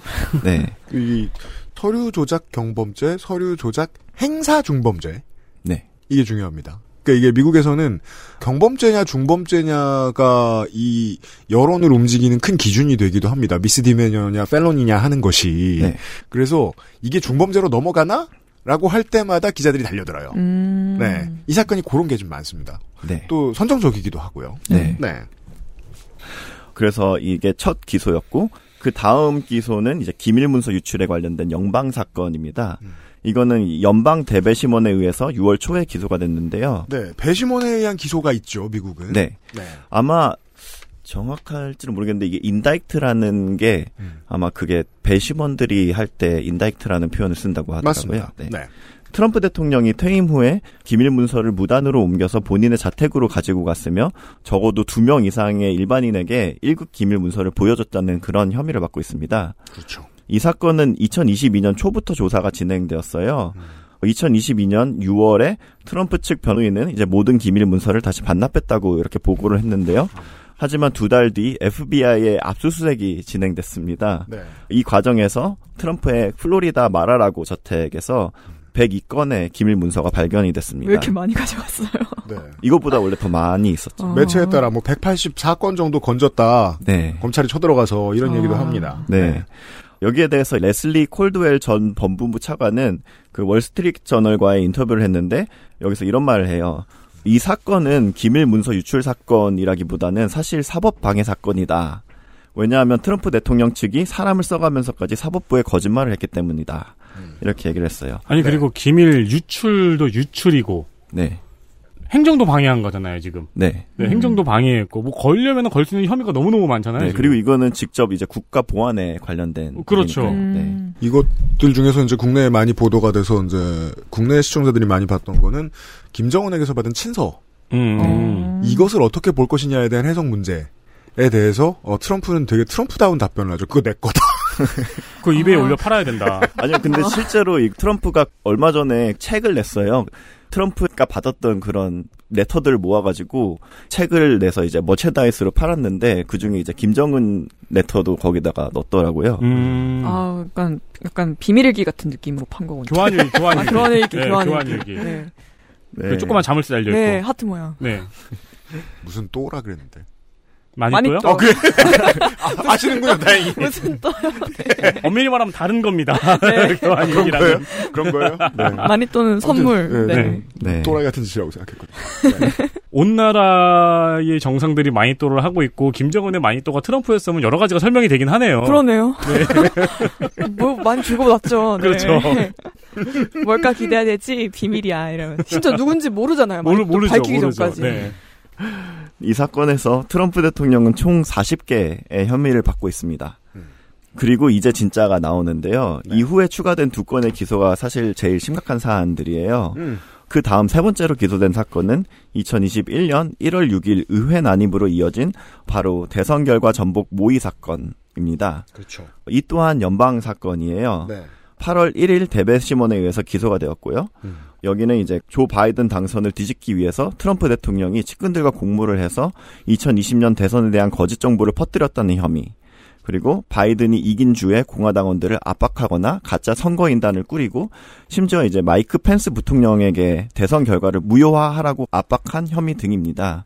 네. 이 서류 조작 경범죄, 서류 조작 행사 중범죄. 네. 이게 중요합니다. 그러니까 이게 미국에서는 경범죄냐 중범죄냐가 이 여론을 움직이는 큰 기준이 되기도 합니다. 미스디메녀냐 펠론이냐 하는 것이. 네. 그래서 이게 중범죄로 넘어가나? 라고 할 때마다 기자들이 달려들어요. 음. 네. 이 사건이 그런 게 좀 많습니다. 네. 또 선정적이기도 하고요. 네. 네. 그래서 이게 첫 기소였고 그 다음 기소는 이제 기밀문서 유출에 관련된 영방 사건입니다. 이거는 연방 대배심원에 의해서 6월 초에 기소가 됐는데요. 네. 배심원에 의한 기소가 있죠, 미국은. 네. 네. 아마 정확할지는 모르겠는데 이게 인다이크라는 게 아마 그게 배심원들이 할 때 인다이크라는 표현을 쓴다고 하더라고요. 맞습니다. 네. 네. 트럼프 대통령이 퇴임 후에 기밀 문서를 무단으로 옮겨서 본인의 자택으로 가지고 갔으며 적어도 두 명 이상의 일반인에게 1급 기밀 문서를 보여줬다는 그런 혐의를 받고 있습니다. 그렇죠. 이 사건은 2022년 초부터 조사가 진행되었어요. 2022년 6월에 트럼프 측 변호인은 이제 모든 기밀 문서를 다시 반납했다고 이렇게 보고를 했는데요. 하지만 두 달 뒤 FBI의 압수수색이 진행됐습니다. 네. 이 과정에서 트럼프의 플로리다 마라라고 저택에서 102건의 기밀 문서가 발견이 됐습니다. 왜 이렇게 많이 가져갔어요? 네. 이것보다 원래 더 많이 있었죠. 어. 매체에 따라 뭐 184건 정도 건졌다. 네. 검찰이 쳐들어가서 이런 얘기도 합니다. 네. 여기에 대해서 레슬리 콜드웰 전 법무부 차관은 그 월스트리트 저널과의 인터뷰를 했는데 여기서 이런 말을 해요. 이 사건은 기밀 문서 유출 사건이라기보다는 사실 사법 방해 사건이다. 왜냐하면 트럼프 대통령 측이 사람을 써가면서까지 사법부에 거짓말을 했기 때문이다. 이렇게 얘기를 했어요. 아니 그리고 기밀 유출도 유출이고 네. 행정도 방해한 거잖아요 지금. 네. 네, 행정도 방해했고 뭐 걸려면 걸수 있는 혐의가 너무 너무 많잖아요. 네, 지금. 그리고 이거는 직접 이제 국가 보안에 관련된 그렇죠. 부분이고요. 네. 음. 이것들 중에서 이제 국내에 많이 보도가 돼서 이제 국내 시청자들이 많이 봤던 거는 김정은에게서 받은 친서. 음. 이것을 어떻게 볼 것이냐에 대한 해석 문제에 대해서 어, 트럼프는 되게 트럼프다운 답변을 하죠. 그거 내 거다. 그 이베이에 올려 팔아야 된다. 아니요, 근데 실제로 이 트럼프가 얼마 전에 책을 냈어요. 트럼프가 받았던 그런 레터들을 모아가지고 책을 내서 이제 머체다이스로 팔았는데 그 중에 이제 김정은 레터도 거기다가 넣었더라고요. 음. 아, 약간 약간 비밀일기 같은 느낌으로 판 거군요. 교환일기, 교환일기. 아, 교환일기, 네, 교환일기. 교환일기. 네. 그 조그만 자물쇠 달려 있고. 네, 하트 모양. 네. 무슨 또라 그랬는데. 많이, 많이 또요? 또. 어, 그래. 아, 아시는군요, 다행히. 무슨 또 엄밀히 말하면 다른 겁니다. 네. 그런 거예요? 그런 거예요? 네. 많이 또는 선물. 네, 네. 네. 네. 또라이 같은 짓이라고 생각했거든요. 온 나라의 정상들이 마니또를 하고 있고 김정은의 마니또가 트럼프였으면 여러 가지가 설명이 되긴 하네요. 그러네요. 뭐 많이. 네. 그렇죠. 뭘까 기대해야 될지 비밀이야 이러면 진짜 누군지 모르잖아요. 모르, 많이 또 모르죠. 밝히기 모르죠. 전까지. 네. 이 사건에서 트럼프 대통령은 총 40개의 혐의를 받고 있습니다. 그리고 이제 진짜가 나오는데요. 이후에 추가된 두 건의 기소가 사실 제일 심각한 사안들이에요. 음. 그 다음 세 번째로 기소된 사건은 2021년 1월 6일 의회 난입으로 이어진 바로 대선 결과 전복 모의 사건입니다. 그렇죠. 이 또한 연방 사건이에요. 네. 8월 1일 대배 심원에 의해서 기소가 되었고요. 음. 여기는 이제 조 바이든 당선을 뒤집기 위해서 트럼프 대통령이 측근들과 공모를 해서 2020년 대선에 대한 거짓 정보를 퍼뜨렸다는 혐의. 그리고 바이든이 이긴 주에 공화당원들을 압박하거나 가짜 선거인단을 꾸리고 심지어 이제 마이크 펜스 부통령에게 대선 결과를 무효화하라고 압박한 혐의 등입니다.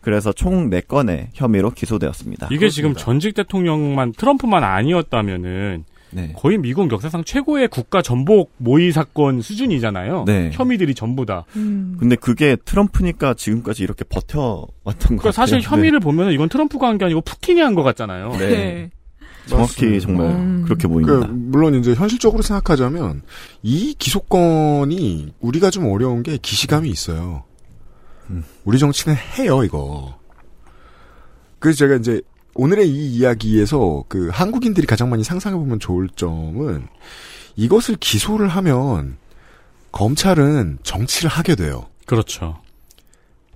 그래서 총 4건의 혐의로 기소되었습니다. 이게 지금 전직 대통령만 트럼프만 아니었다면은 네. 거의 미국 역사상 최고의 국가 전복 모의 사건 수준이잖아요. 네. 혐의들이 전부 다. 음. 근데 그게 트럼프니까 지금까지 이렇게 버텨왔던 것 그러니까 같아요. 사실 네. 혐의를 보면은 이건 트럼프가 한 게 아니고 푸틴이 한 것 같잖아요. 네. 정확히 정말 음. 그렇게 그, 보입니다. 물론 이제 현실적으로 생각하자면 이 기소권이 우리가 좀 어려운 게 기시감이 있어요. 음. 우리 정치는 해요 이거. 그래서 제가 이제 오늘의 이 이야기에서 그 한국인들이 가장 많이 상상해 보면 좋을 점은 이것을 기소를 하면 검찰은 정치를 하게 돼요. 그렇죠.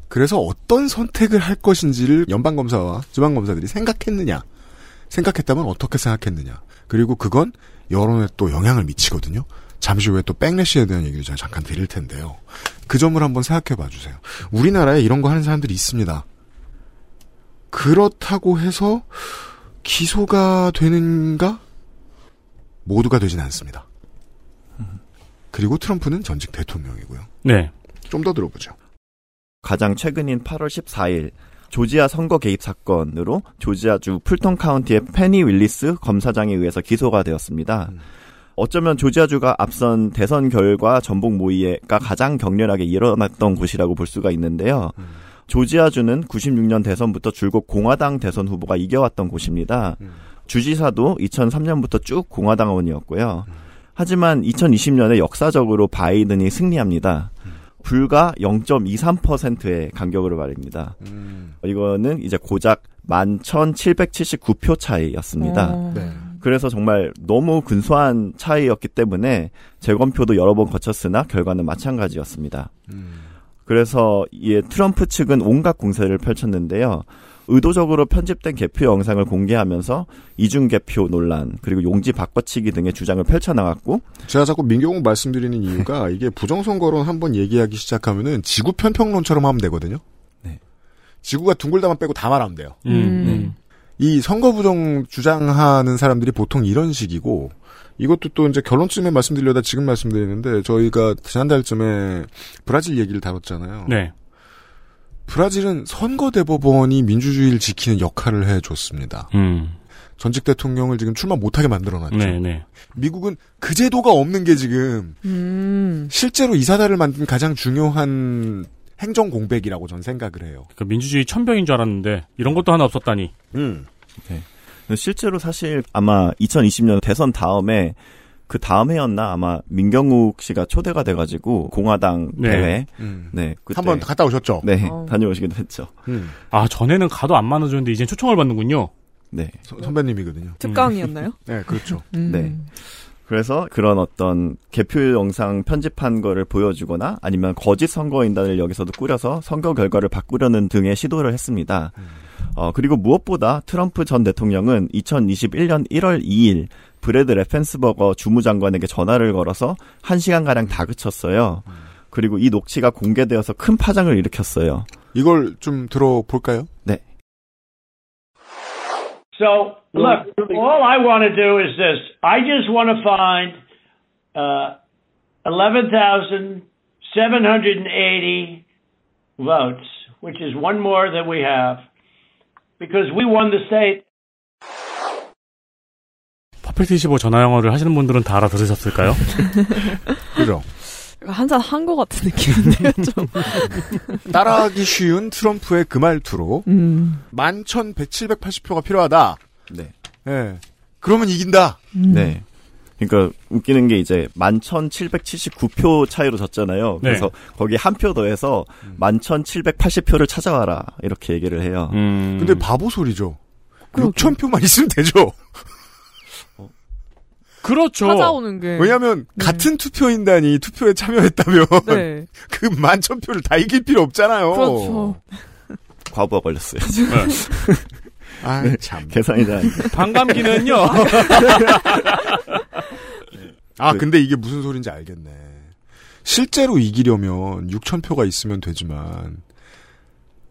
그래서 어떤 선택을 할 것인지를 연방검사와 지방검사들이 생각했느냐. 생각했다면 어떻게 생각했느냐. 그리고 그건 여론에 또 영향을 미치거든요. 잠시 후에 또 백래시에 대한 얘기를 제가 잠깐 드릴 텐데요. 그 점을 한번 생각해 봐 주세요. 우리나라에 이런 거 하는 사람들이 있습니다. 그렇다고 해서 기소가 되는가? 모두가 되진 않습니다. 그리고 트럼프는 전직 대통령이고요. 네. 좀 더 들어보죠. 가장 최근인 8월 14일 조지아 선거 개입 사건으로 조지아주 풀턴 카운티의 페니 윌리스 검사장에 의해서 기소가 되었습니다. 어쩌면 조지아주가 앞선 대선 결과 전복 모의가 가장 격렬하게 일어났던 곳이라고 볼 수가 있는데요. 조지아주는 96년 대선부터 줄곧 공화당 대선 후보가 이겨왔던 곳입니다. 주지사도 2003년부터 쭉 공화당원이었고요. 하지만 2020년에 역사적으로 바이든이 승리합니다. 불과 0.23%의 간격으로 말입니다. 이거는 이제 고작 11,779표 차이였습니다. 어. 네. 그래서 정말 너무 근소한 차이였기 때문에 재검표도 여러 번 거쳤으나 결과는 마찬가지였습니다. 그래서 이 트럼프 측은 온갖 공세를 펼쳤는데요. 의도적으로 편집된 개표 영상을 공개하면서 이중 개표 논란 그리고 용지 바꿔치기 등의 주장을 펼쳐나갔고 제가 자꾸 민경욱 말씀드리는 이유가 이게 부정선거론 한번 얘기하기 시작하면은 지구 편평론처럼 하면 되거든요. 지구가 둥글다만 빼고 다 말하면 돼요. 음. 네. 이 선거 부정 주장하는 사람들이 보통 이런 식이고 이것도 또 이제 결론쯤에 말씀드리려다 지금 말씀드리는데 저희가 지난달쯤에 브라질 얘기를 다뤘잖아요. 네. 브라질은 선거 대법원이 민주주의를 지키는 역할을 해줬습니다. 음. 전직 대통령을 지금 출마 못하게 만들어놨죠. 네, 네. 미국은 그 제도가 없는 게 지금 음. 실제로 이 사다를 만든 가장 중요한 행정 공백이라고 전 생각을 해요. 그 민주주의 천병인 줄 알았는데 이런 것도 하나 없었다니. 음. 네. 실제로 사실 아마 2020년 대선 다음에 그 다음 해였나 아마 민경욱 씨가 초대가 돼가지고 공화당 네. 대회 음. 네 한번 갔다 오셨죠? 네 어. 다녀오시기도 했죠. 아 전에는 가도 안 많아졌는데 이제 초청을 받는군요. 네. 선- 선배님이거든요. 특강이었나요? 네, 그렇죠. 음. 네. 그래서 그런 어떤 개표 영상 편집한 거를 보여주거나 아니면 거짓 선거인단을 여기서도 꾸려서 선거 결과를 바꾸려는 등의 시도를 했습니다. 어, 그리고 무엇보다 트럼프 전 대통령은 2021년 1월 2일 브래드 레펜스버거 주무장관에게 전화를 걸어서 1시간가량 다그쳤어요. 그리고 이 녹취가 공개되어서 큰 파장을 일으켰어요. 이걸 좀 들어볼까요? 네. So, look, all I want to do is this. I just want to find uh, 11,780 votes, which is one more than we have, because we won the state. 퍼펙트 25 전화 영어를 하시는 분들은 다 알아들으셨을까요? 그죠. 한잔 한 것 같은 느낌인데요, 좀. 따라하기 쉬운 트럼프의 그 말투로 음. 11,780표가 필요하다. 네. 예. 그러면 이긴다. 네. 그러니까 웃기는 게 이제 11,779표 차이로 졌잖아요. 네. 그래서 거기 한 표 더해서 11,780표를 찾아와라 이렇게 얘기를 해요. 음. 근데 바보 소리죠. 6,000표만 있으면 되죠. 그렇죠. 찾아오는 게. 왜냐하면 같은 투표인단이 투표에 참여했다면 네. 그 만천 표를 다 이길 필요 없잖아요. 그렇죠. 과부하 걸렸어요. 아, 네, 참. 계산이 잘. 반감기는요. 아, 근데 이게 무슨 소린지 알겠네. 실제로 이기려면 6,000표가 있으면 되지만,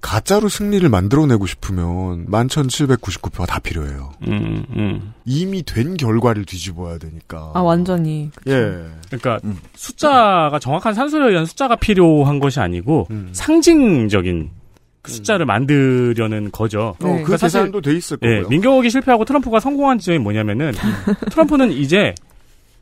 가짜로 승리를 만들어내고 싶으면 11,799표가 다 필요해요. 음, 음. 이미 된 결과를 뒤집어야 되니까. 아, 완전히. 예. 그러니까 숫자가 정확한 산술에 의한 숫자가 필요한 것이 아니고 음. 상징적인 그 숫자를 만들려는 거죠. 어, 그 계산도 돼 있을 예, 거고요. 민경욱이 실패하고 트럼프가 성공한 지점이 뭐냐면은 트럼프는 이제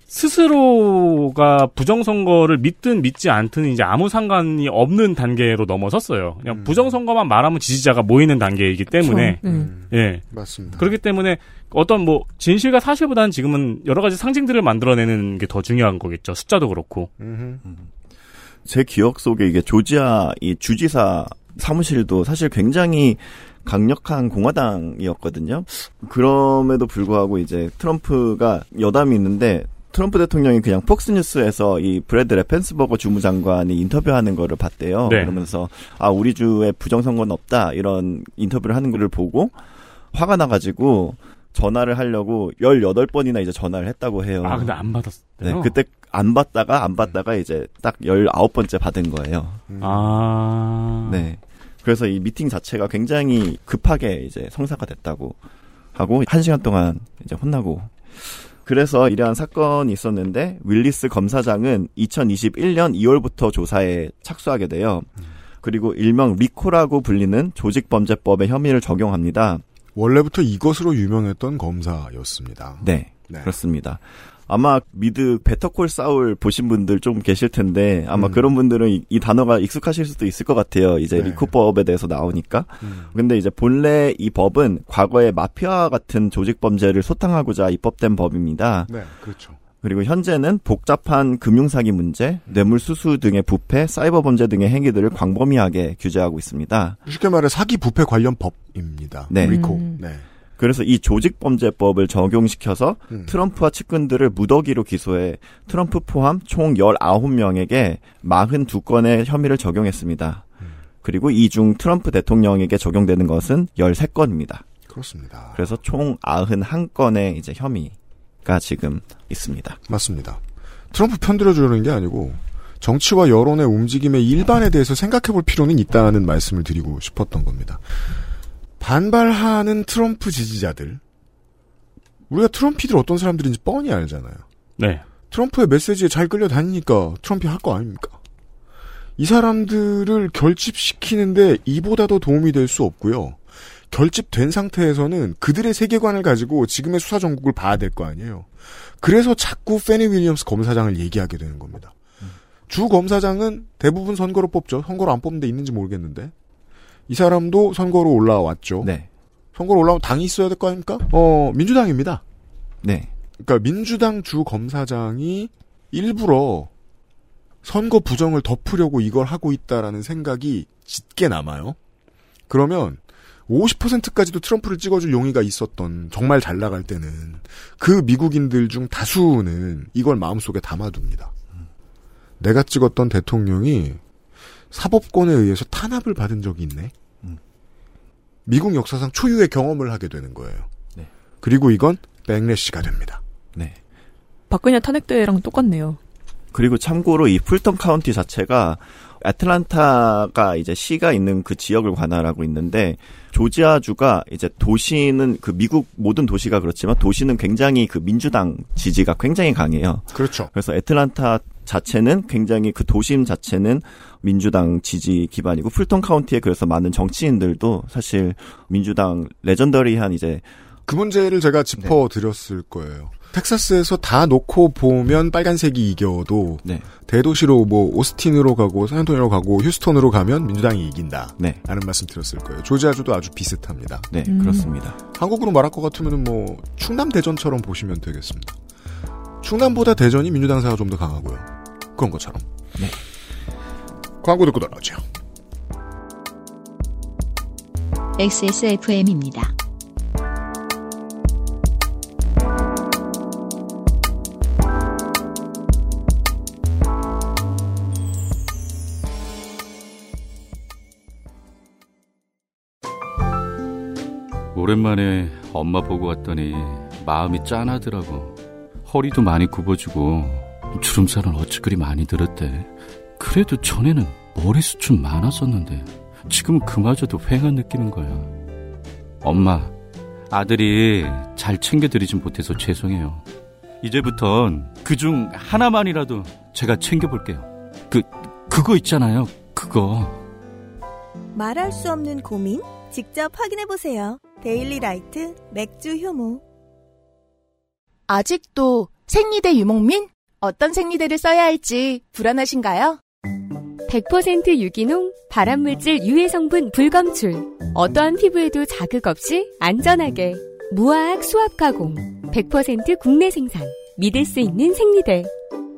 스스로가 부정선거를 믿든 믿지 않든 이제 아무 상관이 없는 단계로 넘어섰어요. 음. 그냥 부정선거만 말하면 지지자가 모이는 단계이기 때문에 그렇죠. 음. 예. 맞습니다. 그렇기 때문에 어떤 뭐 진실과 사실보다는 지금은 여러 가지 상징들을 만들어내는 게 더 중요한 거겠죠. 숫자도 그렇고. 제 기억 속에 이게 조지아 이 주지사 사무실도 사실 굉장히 강력한 공화당이었거든요. 그럼에도 불구하고 이제 트럼프가 여담이 있는데 트럼프 대통령이 그냥 폭스뉴스에서 이 브래드 레펜스버거 주무장관이 인터뷰하는 거를 봤대요. 네. 그러면서 아 우리 주에 부정선거는 없다 이런 인터뷰를 하는 거를 보고 화가 나가지고 전화를 하려고 18번이나 이제 전화를 했다고 해요. 아 근데 안 받았어요. 네, 그때 안 받다가 안 받다가 이제 딱 19번째 받은 거예요. 아. 네. 그래서 이 미팅 자체가 굉장히 급하게 이제 성사가 됐다고 하고 한 시간 동안 이제 혼나고 그래서 이러한 사건이 있었는데 윌리스 검사장은 2021년 2월부터 조사에 착수하게 돼요. 그리고 일명 RICO라고 불리는 조직범죄법의 혐의를 적용합니다. 원래부터 이것으로 유명했던 검사였습니다. 네, 네. 그렇습니다. 아마 미드 Better Call Saul 보신 분들 좀 계실 텐데 아마 음. 그런 분들은 이, 이 단어가 익숙하실 수도 있을 것 같아요. 이제 네. RICO법에 대해서 나오니까. 음. 근데 이제 본래 이 법은 과거의 마피아 같은 조직 범죄를 소탕하고자 입법된 법입니다. 네, 그렇죠. 그리고 현재는 복잡한 금융사기 문제, 뇌물수수 등의 부패, 사이버 범죄 등의 행위들을 광범위하게 규제하고 있습니다. 쉽게 말해 사기 부패 관련 법입니다. 네. 리코. 음. 네. 그래서 이 조직범죄법을 적용시켜서 음. 트럼프와 측근들을 무더기로 기소해 트럼프 포함 총 19명에게 42건의 혐의를 적용했습니다. 그리고 이 중 트럼프 대통령에게 적용되는 것은 13건입니다. 그렇습니다. 그래서 총 91건의 이제 혐의가 지금 있습니다. 맞습니다. 트럼프 편들어 주려는 게 아니고 정치와 여론의 움직임의 일반에 대해서 생각해 볼 필요는 있다는 말씀을 드리고 싶었던 겁니다. 반발하는 트럼프 지지자들. 우리가 트럼피들 어떤 사람들인지 뻔히 알잖아요. 네. 트럼프의 메시지에 잘 끌려다니니까 트럼피 할 거 아닙니까? 이 사람들을 결집시키는데 이보다 더 도움이 될 수 없고요. 결집된 상태에서는 그들의 세계관을 가지고 지금의 수사 전국을 봐야 될 거 아니에요. 그래서 자꾸 페니 윌리엄스 검사장을 얘기하게 되는 겁니다. 주 검사장은 대부분 선거로 뽑죠. 선거로 안 뽑는 데 있는지 모르겠는데. 이 사람도 선거로 올라왔죠. 네. 선거로 올라오면 당이 있어야 될 거 아닙니까? 어, 민주당입니다. 네. 그러니까 민주당 주 검사장이 일부러 선거 부정을 덮으려고 이걸 하고 있다라는 생각이 짙게 남아요. 그러면 50%까지도 트럼프를 찍어줄 용의가 있었던 정말 잘 나갈 때는 그 미국인들 중 다수는 이걸 마음속에 담아둡니다. 내가 찍었던 대통령이 사법권에 의해서 탄압을 받은 적이 있네. 미국 역사상 초유의 경험을 하게 되는 거예요. 네. 그리고 이건 backlash가 됩니다. 네. 박근혜 탄핵 때랑 똑같네요. 그리고 참고로 이 풀턴 카운티 자체가 애틀란타가 이제 시가 있는 그 지역을 관할하고 있는데 조지아주가 이제 도시는 그 미국 모든 도시가 그렇지만 도시는 굉장히 그 민주당 지지가 굉장히 강해요. 그렇죠. 그래서 애틀란타 자체는 굉장히 그 도심 자체는 민주당 지지 기반이고 풀턴 카운티에 그래서 많은 정치인들도 사실 민주당 레전더리한 이제 그 문제를 제가 짚어 드렸을 거예요. 텍사스에서 다 놓고 보면 빨간색이 이겨도 네. 대도시로 뭐 오스틴으로 가고 샌안토니로 가고 휴스턴으로 가면 민주당이 이긴다. 네. 라는 말씀 드렸을 거예요. 조지아주도 아주 비슷합니다. 네, 그렇습니다. 한국으로 말할 것 같으면 뭐 충남 대전처럼 보시면 되겠습니다. 충남보다 대전이 민주당 사가 좀 더 강하고요. 그런 것처럼. 네. 광고 듣고 돌아오죠. XSFM입니다. 오랜만에 엄마 보고 왔더니 마음이 짠하더라고. 허리도 많이 굽어지고 주름살은 어찌 그리 많이 들었대. 그래도 전에는 머리숱은 많았었는데 지금은 그마저도 휑한 느끼는 거야. 엄마, 아들이 잘 챙겨드리진 못해서 죄송해요. 이제부턴 그중 하나만이라도 제가 챙겨볼게요. 그, 그거 있잖아요. 그거. 말할 수 없는 고민? 직접 확인해보세요. 데일리 라이트 맥주 효모. 아직도 생리대 유목민? 어떤 생리대를 써야 할지 불안하신가요? 100% 유기농, 발암물질 유해 성분 불검출. 어떠한 피부에도 자극 없이 안전하게. 무화학 수압 가공. 100% 국내 생산. 믿을 수 있는 생리대.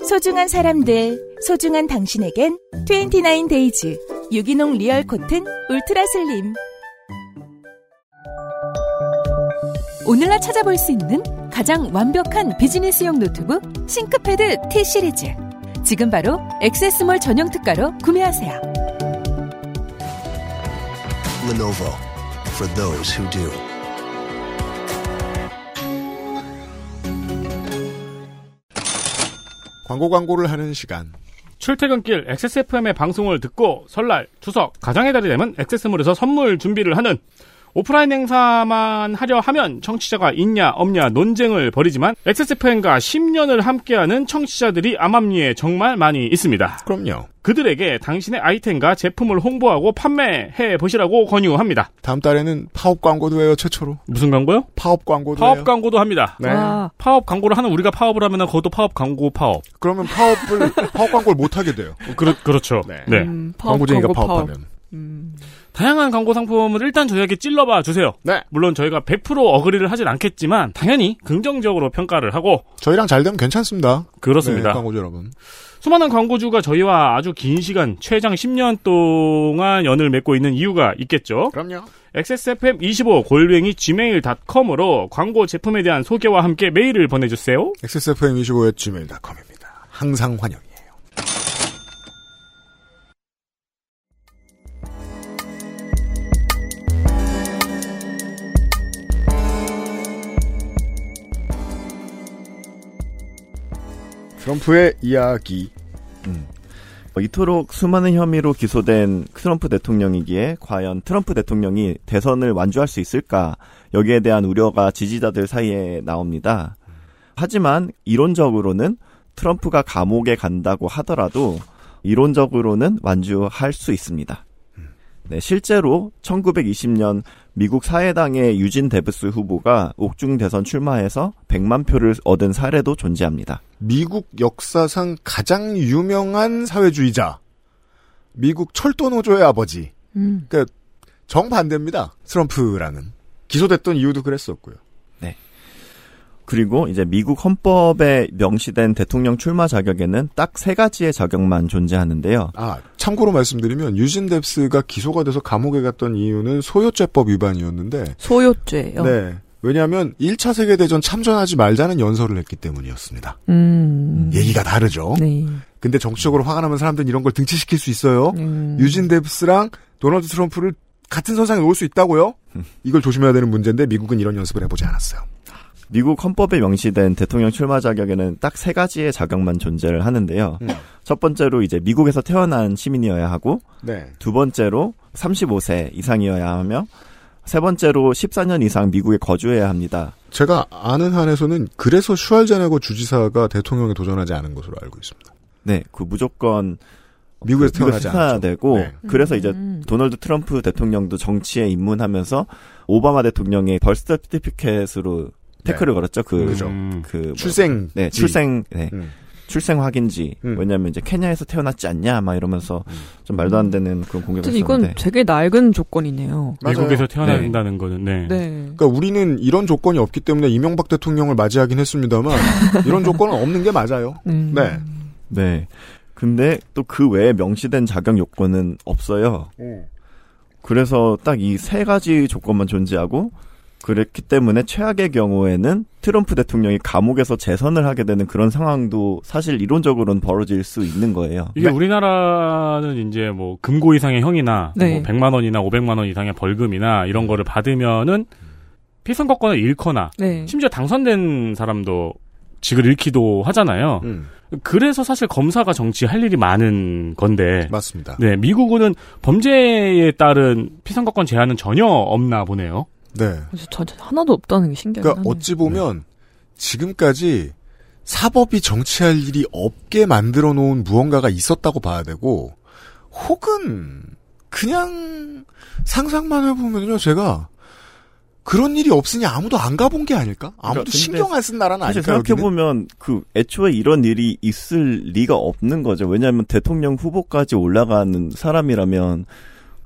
소중한 사람들, 소중한 당신에겐 29데이즈 유기농 real cotton ultra slim. 오늘날 찾아볼 수 있는 가장 완벽한 비즈니스용 노트북 ThinkPad T 시리즈. 지금 바로 액세스몰 전용 특가로 구매하세요. Lenovo for those who do. 광고 광고를 하는 시간. 출퇴근길 XSFM의 방송을 듣고 설날, 추석, 가정의 달이 되면 XS몰에서 선물 준비를 하는 오프라인 행사만 하려 하면 청취자가 있냐 없냐 논쟁을 벌이지만 XSFM과 10년을 함께하는 청취자들이 암암리에 정말 많이 있습니다. 그럼요. 그들에게 당신의 아이템과 제품을 홍보하고 판매해 보시라고 권유합니다. 다음 달에는 파업 광고도 해요, 최초로. 무슨 광고요? 파업 광고도 파업 해요. 광고도 합니다. 네. 와. 파업 광고를 하는 우리가 파업을 하면 그것도 파업 광고 파업. 그러면 파업을, 파업 광고를 못 하게 돼요. 그렇, 그렇죠. 네. 음, 파업, 광고쟁이가 광고, 파업. 파업하면. 음. 다양한 광고 상품을 일단 저희에게 찔러봐 주세요. 네. 물론 저희가 100% agree를 하진 않겠지만 당연히 긍정적으로 평가를 하고 저희랑 잘 되면 괜찮습니다. 그렇습니다. 네, 광고주 여러분. 수많은 광고주가 저희와 아주 긴 시간, 최장 10년 동안 연을 맺고 있는 이유가 있겠죠. 그럼요. XSFM25 골뱅이 gmail.com으로 광고 제품에 대한 소개와 함께 메일을 보내주세요. XSFM25의 gmail.com입니다. 항상 환영 트럼프의 이야기. 어, 이토록 수많은 혐의로 기소된 트럼프 대통령이기에 과연 트럼프 대통령이 대선을 완주할 수 있을까 여기에 대한 우려가 지지자들 사이에 나옵니다. 하지만 이론적으로는 트럼프가 감옥에 간다고 하더라도 이론적으로는 완주할 수 있습니다. 네, 실제로 1920년 미국 사회당의 유진 데브스 후보가 옥중 대선 출마해서 100만 표를 얻은 사례도 존재합니다. 미국 역사상 가장 유명한 사회주의자. 미국 철도 노조의 아버지. 음. 그러니까 정반대입니다. 트럼프라는. 기소됐던 이유도 그랬었고요. 네. 그리고 이제 미국 헌법에 명시된 대통령 출마 자격에는 딱 세 가지의 자격만 존재하는데요. 아, 참고로 말씀드리면 유진 뎁스가 기소가 돼서 감옥에 갔던 이유는 소요죄법 위반이었는데 소요죄요. 네. 왜냐하면 1차 세계대전 참전하지 말자는 연설을 했기 때문이었습니다. 음. 얘기가 다르죠. 네. 근데 정치적으로 화가 나면 사람들은 이런 걸 등치시킬 수 있어요. 음. 유진 뎁스랑 도널드 트럼프를 같은 선상에 놓을 수 있다고요? 이걸 조심해야 되는 문제인데 미국은 이런 연습을 해보지 않았어요. 미국 헌법에 명시된 대통령 출마 자격에는 딱 세 가지의 자격만 존재를 하는데요. 음. 첫 번째로 이제 미국에서 태어난 시민이어야 하고, 네. 두 번째로 35세 이상이어야 하며, 세 번째로 14년 이상 미국에 거주해야 합니다. 제가 아는 한에서는 그래서 슈왈제네거 주지사가 대통령에 도전하지 않은 것으로 알고 있습니다. 네, 그 무조건 미국에서 그 태어나지 않죠. 되고 네. 그래서 이제 음. 도널드 트럼프 대통령도 정치에 입문하면서 오바마 대통령의 벌 서티피켓으로 태클을 걸었죠. 그, 그죠. 그 뭐- 출생 네, 지. 출생, 네. 음. 출생 확인지. 음. 왜냐면 이제 케냐에서 태어났지 않냐, 막 이러면서 좀 말도 안 되는 그런 공격을 하여튼 이건 했었는데. 되게 낡은 조건이네요. 미국에서. 태어난다는 거는 네. 네. 그러니까 우리는 이런 조건이 없기 때문에 이명박 대통령을 맞이하긴 했습니다만 이런 조건은 없는 게 맞아요. 음. 네. 네. 근데 또 그 외에 명시된 자격 요건은 없어요. 그래서 딱 이 세 가지 조건만 존재하고 그랬기 때문에 최악의 경우에는 트럼프 대통령이 감옥에서 재선을 하게 되는 그런 상황도 사실 이론적으로는 벌어질 수 있는 거예요. 이게 우리나라는 이제 뭐 금고 이상의 형이나 네. 뭐 100만 원이나 500만 원 이상의 벌금이나 이런 거를 받으면은 피선거권을 잃거나 네. 심지어 당선된 사람도 직을 잃기도 하잖아요. 음, 그래서 사실 검사가 정치할 일이 많은 건데 맞습니다. 네, 미국은 범죄에 따른 피선거권 제한은 전혀 없나 보네요. 네. 그래서 저 하나도 없다는 게 신기하긴 그러니까 하네요. 어찌 보면 지금까지 사법이 정치할 일이 없게 만들어 놓은 무언가가 있었다고 봐야 되고 혹은 그냥 상상만 해보면요 제가 그런 일이 없으니 아무도 안 가본 게 아닐까? 아무도 그러니까 근데 신경 안 쓴 나라는 아닐까 여기는? 생각해 보면 그 애초에 이런 일이 있을 리가 없는 거죠. 왜냐하면 대통령 후보까지 올라가는 사람이라면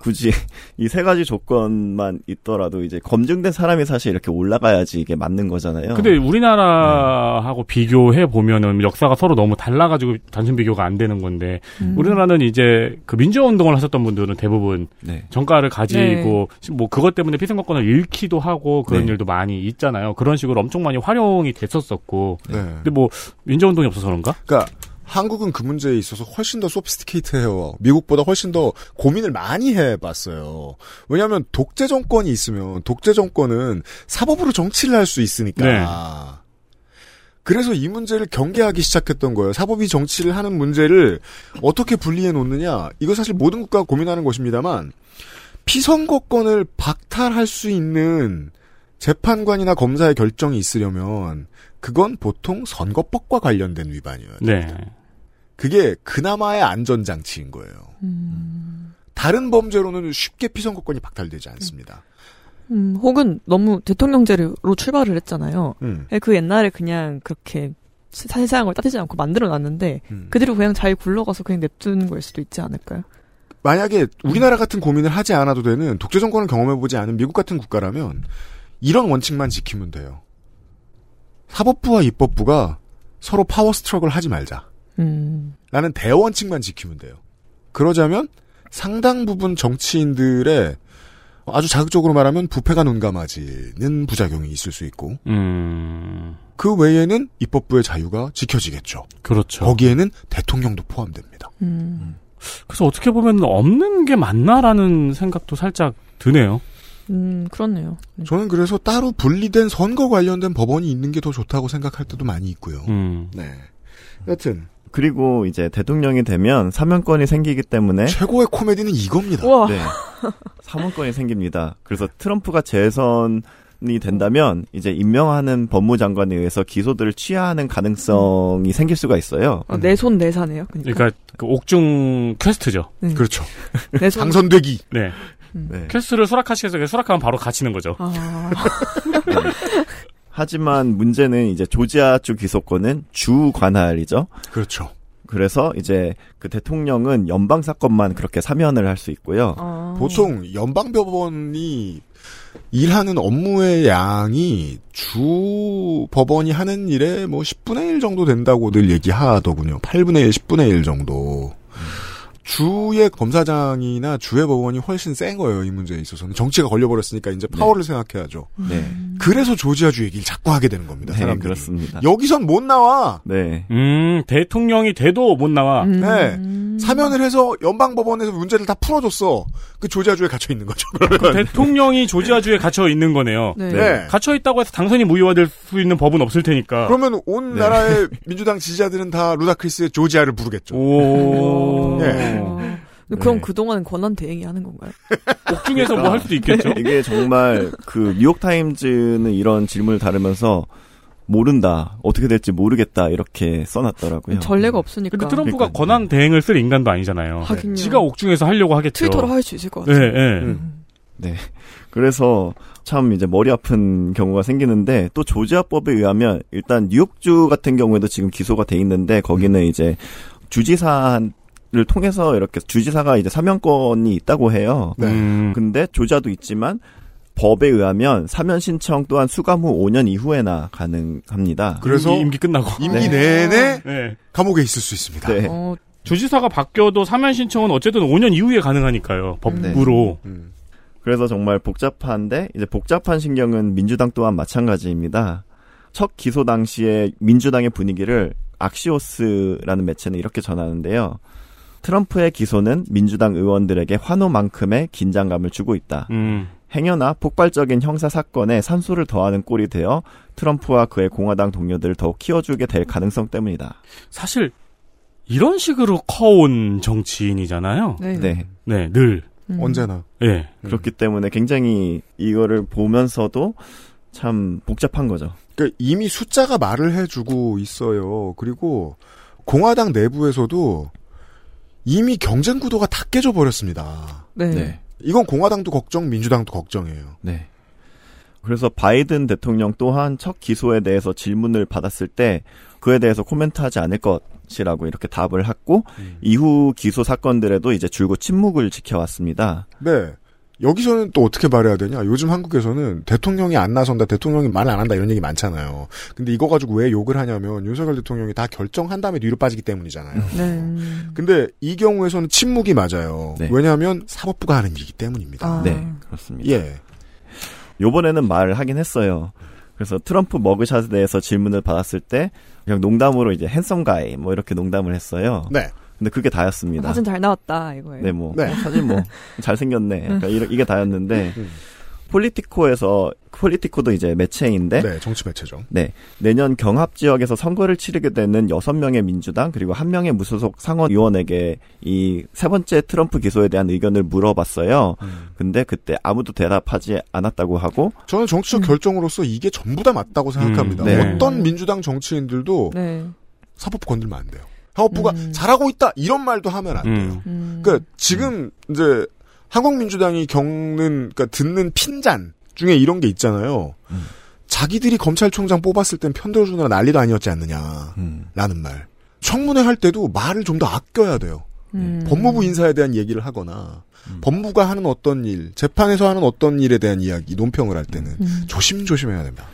굳이 이 세 가지 조건만 있더라도 이제 검증된 사람이 사실 이렇게 올라가야지 이게 맞는 거잖아요. 근데 우리나라하고 비교해 보면은 역사가 서로 너무 달라가지고 단순 비교가 안 되는 건데 음. 우리나라는 이제 그 민주화 운동을 하셨던 분들은 대부분 네. 정가를 가지고 뭐 그것 때문에 피선거권을 잃기도 하고 그런 네. 일도 많이 있잖아요. 그런 식으로 엄청 많이 활용이 됐었었고. 네. 근데 뭐 민주화 운동이 없어서 그런가? 그러니까 한국은 그 문제에 있어서 훨씬 더 소피스티케이트해요. 미국보다 훨씬 더 고민을 많이 해봤어요. 왜냐하면 독재 정권이 있으면 독재 정권은 사법으로 정치를 할 수 있으니까. 네. 그래서 이 문제를 경계하기 시작했던 거예요. 사법이 정치를 하는 문제를 어떻게 분리해 놓느냐. 이거 사실 모든 국가가 고민하는 것입니다만 피선거권을 박탈할 수 있는 재판관이나 검사의 결정이 있으려면 그건 보통 선거법과 관련된 위반이어야 돼요. 네. 그게 그나마의 안전장치인 거예요. 다른 범죄로는 쉽게 피선거권이 박탈되지 않습니다. 음, 혹은 너무 대통령제로 출발을 했잖아요. 음. 그 옛날에 그냥 그렇게 세상을 따지지 않고 만들어 놨는데 음. 그대로 그냥 잘 굴러가서 그냥 냅두는 걸 수도 있지 않을까요? 만약에 우리나라 같은 고민을 하지 않아도 되는 독재 정권을 경험해 보지 않은 미국 같은 국가라면 이런 원칙만 지키면 돼요. 사법부와 입법부가 서로 파워 스트럭을 하지 말자. 음. 라는 대원칙만 지키면 돼요. 그러자면 상당 부분 정치인들의 아주 자극적으로 말하면 부패가 눈감아지는 부작용이 있을 수 있고 음. 그 외에는 입법부의 자유가 지켜지겠죠. 그렇죠. 거기에는 대통령도 포함됩니다. 음. 그래서 어떻게 보면 없는 게 맞나라는 생각도 살짝 드네요. 음, 그렇네요. 저는 그래서 따로 분리된 선거 관련된 법원이 있는 게 더 좋다고 생각할 때도 많이 있고요. 음. 네. 여튼 그리고 이제 대통령이 되면 사면권이 생기기 때문에 최고의 코미디는 이겁니다. 우와. 네. 사면권이 생깁니다. 그래서 트럼프가 재선이 된다면 이제 임명하는 법무장관에 의해서 기소들을 취하하는 가능성이 생길 수가 있어요. 어, 내손 내사네요. 그러니까. 그러니까 그 옥중 퀘스트죠. 네. 그렇죠. 당선되기. 네. 네. 퀘스트를 수락하시겠어요? 수락하면 바로 갇히는 거죠. 아. 하지만 문제는 이제 조지아주 기소권은 주 관할이죠. 그렇죠. 그래서 이제 그 대통령은 연방 사건만 그렇게 사면을 할 수 있고요. 어. 보통 연방 법원이 일하는 업무의 양이 주 법원이 하는 일에 뭐 10분의 1 정도 된다고 늘 얘기하더군요. 8분의 1, 10분의 1 정도. 주의 검사장이나 주의 법원이 훨씬 센 거예요, 이 문제에 있어서는. 정치가 걸려버렸으니까 이제 파워를 생각해야죠. 네. 그래서 조지아주 얘기를 자꾸 하게 되는 겁니다, 네, 사람들이. 그렇습니다. 여기선 못 나와. 네. 음, 대통령이 돼도 못 나와. 음. 네. 사면을 해서 연방 법원에서 문제를 다 풀어줬어. 그 조지아주에 갇혀 있는 거죠. 그 대통령이 조지아주에 갇혀 있는 거네요. 네. 네. 갇혀 있다고 해서 당선이 무효화될 수 있는 법은 없을 테니까. 그러면 온 네. 나라의 민주당 지지자들은 다 루다크리스의 조지아를 부르겠죠. 오. 예. 그럼 그동안 권한 대행이 하는 건가요? 옥중에서 뭐할 수도 있겠죠. 이게 정말 그 뉴욕 타임즈는 이런 질문을 다루면서 모른다 어떻게 될지 모르겠다 이렇게 써놨더라고요. 전례가 없으니까. 근데 트럼프가 그러니까요. 권한 대행을 쓸 인간도 아니잖아요. 하긴요. 지가 옥중에서 하려고 하겠죠. 트위터로 할 수 있을 것 네, 같아요. 네. 네. 그래서 참 이제 머리 아픈 경우가 생기는데 또 조지아법에 의하면 일단 뉴욕주 같은 경우에도 지금 기소가 돼 있는데 거기는 이제 주지사 를 통해서 이렇게 주지사가 이제 사면권이 있다고 해요. 네. 음. 근데 조자도 있지만 법에 의하면 사면 신청 또한 수감 후 5년 이후에나 가능합니다. 그래서 임기, 임기 끝나고. 임기 네. 내내 네. 감옥에 있을 수 있습니다. 네. 어, 주지사가 바뀌어도 사면 신청은 어쨌든 5년 이후에 가능하니까요. 법으로. 음. 그래서 정말 복잡한데 이제 복잡한 신경은 민주당 또한 마찬가지입니다. 첫 기소 당시에 민주당의 분위기를 악시오스라는 매체는 이렇게 전하는데요. 트럼프의 기소는 민주당 의원들에게 환호만큼의 긴장감을 주고 있다. 음. 행여나 폭발적인 형사 사건에 산소를 더하는 꼴이 되어 트럼프와 그의 공화당 동료들을 더욱 키워주게 될 가능성 때문이다. 사실 이런 식으로 커온 정치인이잖아요. 네. 네. 네, 늘. 음. 언제나. 예. 그렇기 때문에 굉장히 이거를 보면서도 참 복잡한 거죠. 그러니까 이미 숫자가 말을 해주고 있어요. 그리고 공화당 내부에서도 이미 경쟁 구도가 다 깨져 버렸습니다. 네. 이건 공화당도 걱정, 민주당도 걱정이에요. 네. 그래서 바이든 대통령 또한 첫 기소에 대해서 질문을 받았을 때 그에 대해서 코멘트하지 않을 것이라고 이렇게 답을 했고 이후 기소 사건들에도 이제 줄곧 침묵을 지켜왔습니다. 네. 여기서는 또 어떻게 말해야 되냐? 요즘 한국에서는 대통령이 안 나선다, 대통령이 말 안 한다 이런 얘기 많잖아요. 근데 이거 가지고 왜 욕을 하냐면 윤석열 대통령이 다 결정한 다음에 뒤로 빠지기 때문이잖아요. 네. 근데 이 경우에서는 침묵이 맞아요. 네. 왜냐하면 사법부가 하는 일이기 때문입니다. 아. 네, 그렇습니다. 예. 요번에는 말을 하긴 했어요. 그래서 트럼프 머그샷에 대해서 질문을 받았을 때 그냥 농담으로 이제 핸섬 가이 뭐 이렇게 농담을 했어요. 네. 근데 그게 다였습니다. 사진 잘 나왔다 이거예요. 네, 뭐 네. 사진 뭐 잘생겼네. 이러- 이게 다였는데 음. 폴리티코에서 폴리티코도 이제 매체인데 네, 정치 매체죠. 네. 내년 경합 지역에서 선거를 치르게 되는 6명의 민주당 그리고 1명의 무소속 상원 의원에게 이 세 번째 트럼프 기소에 대한 의견을 물어봤어요. 음. 근데 그때 아무도 대답하지 않았다고 하고 저는 정치적 결정으로서 이게 전부 다 맞다고 생각합니다. 음, 네. 어떤 민주당 정치인들도 네. 사법부 건들면 안 돼요. 사법부가 잘하고 있다 이런 말도 하면 안 돼요. 음. 그러니까 지금 이제 한국민주당이 겪는 그러니까 듣는 핀잔 중에 이런 게 있잖아요. 자기들이 검찰총장 뽑았을 땐 편들어주느라 난리도 아니었지 않느냐 라는 말. 청문회 할 때도 말을 좀 더 아껴야 돼요. 음. 법무부 인사에 대한 얘기를 하거나 법무가 하는 어떤 일, 재판에서 하는 어떤 일에 대한 이야기, 논평을 할 때는 음. 조심조심해야 됩니다.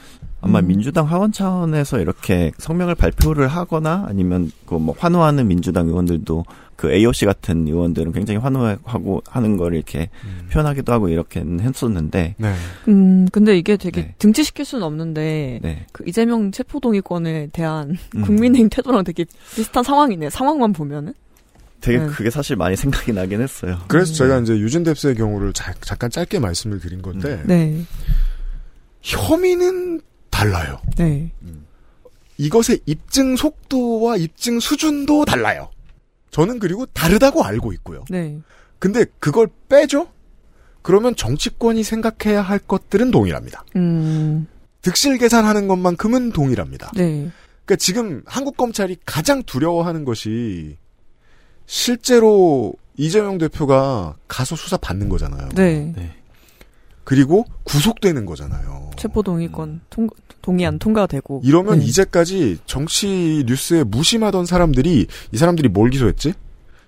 아마 민주당 하원 차원에서 이렇게 성명을 발표를 하거나 아니면 그 뭐 환호하는 민주당 의원들도 그 AOC 같은 의원들은 굉장히 환호하고 하는 걸 이렇게 표현하기도 하고 이렇게는 했었는데 네. 음, 근데 이게 되게 등치시킬 수는 없는데, 네. 그 이재명 체포동의권에 대한 음. 국민의힘 태도랑 되게 비슷한 상황이네요. 상황만 보면은. 되게 네. 그게 사실 많이 생각이 나긴 했어요. 그래서 제가 이제 유진 뎁스의 경우를 자- 잠깐 짧게 말씀을 드린 건데 네. 혐의는 달라요. 네. 이것의 입증 속도와 입증 수준도 달라요. 저는 그리고 다르다고 알고 있고요. 네. 근데 그걸 빼죠? 그러면 정치권이 생각해야 할 것들은 동일합니다. 음, 득실 계산하는 것만큼은 동일합니다. 네. 그러니까 지금 한국 검찰이 가장 두려워하는 것이 실제로 이재명 대표가 가서 수사 받는 거잖아요. 네. 그리고 구속되는 거잖아요. 체포 동의권 통, 동의안 통과되고. 이러면 네. 이제까지 정치 뉴스에 무심하던 사람들이 이 사람들이 뭘 기소했지?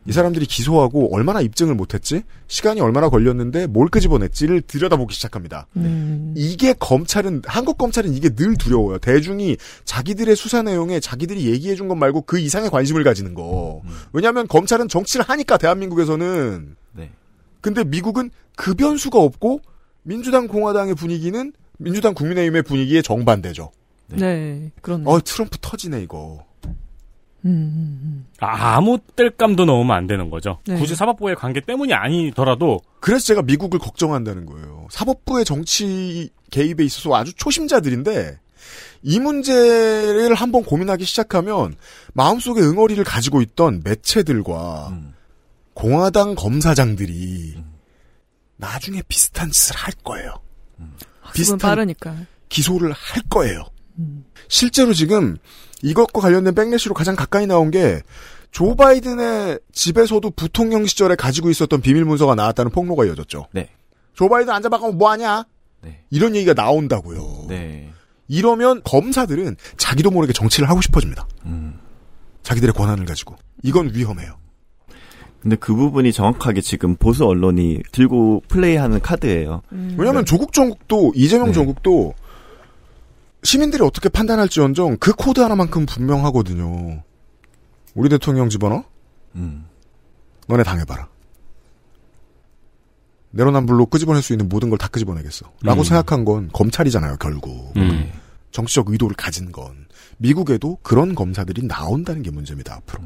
이 사람들이 기소하고 얼마나 입증을 못했지? 시간이 얼마나 걸렸는데 뭘 끄집어냈지를 들여다보기 시작합니다. 음. 이게 검찰은 한국 검찰은 이게 늘 두려워요. 대중이 자기들의 수사 내용에 자기들이 얘기해 준 것 말고 그 이상의 관심을 가지는 거. 왜냐하면 검찰은 정치를 하니까 대한민국에서는. 네. 근데 미국은 그 변수가 없고 민주당 공화당의 분위기는 민주당 국민의힘의 분위기에 정반대죠. 네. 그런. 어 트럼프 터지네 이거. 음, 아, 아무 뗄감도 넣으면 안 되는 거죠. 네. 굳이 사법부의 관계 때문이 아니더라도 그래서 제가 미국을 걱정한다는 거예요. 사법부의 정치 개입에 있어서 아주 초심자들인데 이 문제를 한번 고민하기 시작하면 마음속에 응어리를 가지고 있던 매체들과 공화당 검사장들이 나중에 비슷한 짓을 할 거예요. 비슷한 빠르니까. 기소를 할 거예요. 실제로 지금 이것과 관련된 백래시로 가장 가까이 나온 게 조 바이든의 집에서도 부통령 시절에 가지고 있었던 비밀 문서가 나왔다는 폭로가 이어졌죠. 네. 조 바이든 앉아봐가면 뭐하냐? 이런 얘기가 나온다고요. 네. 이러면 검사들은 자기도 모르게 정치를 하고 싶어집니다. 음. 자기들의 권한을 가지고. 이건 위험해요. 근데 그 부분이 정확하게 지금 보수 언론이 들고 플레이하는 카드예요. 왜냐하면 조국 정국도 이재명 정국도 시민들이 어떻게 판단할지언정 그 코드 하나만큼 분명하거든요. 우리 대통령 집어넣어? 음. 너네 당해봐라. 내로남불로 끄집어낼 수 있는 모든 걸 다 끄집어내겠어. 라고 음. 생각한 건 검찰이잖아요, 결국. 음. 정치적 의도를 가진 건. 미국에도 그런 검사들이 나온다는 게 문제입니다, 앞으로.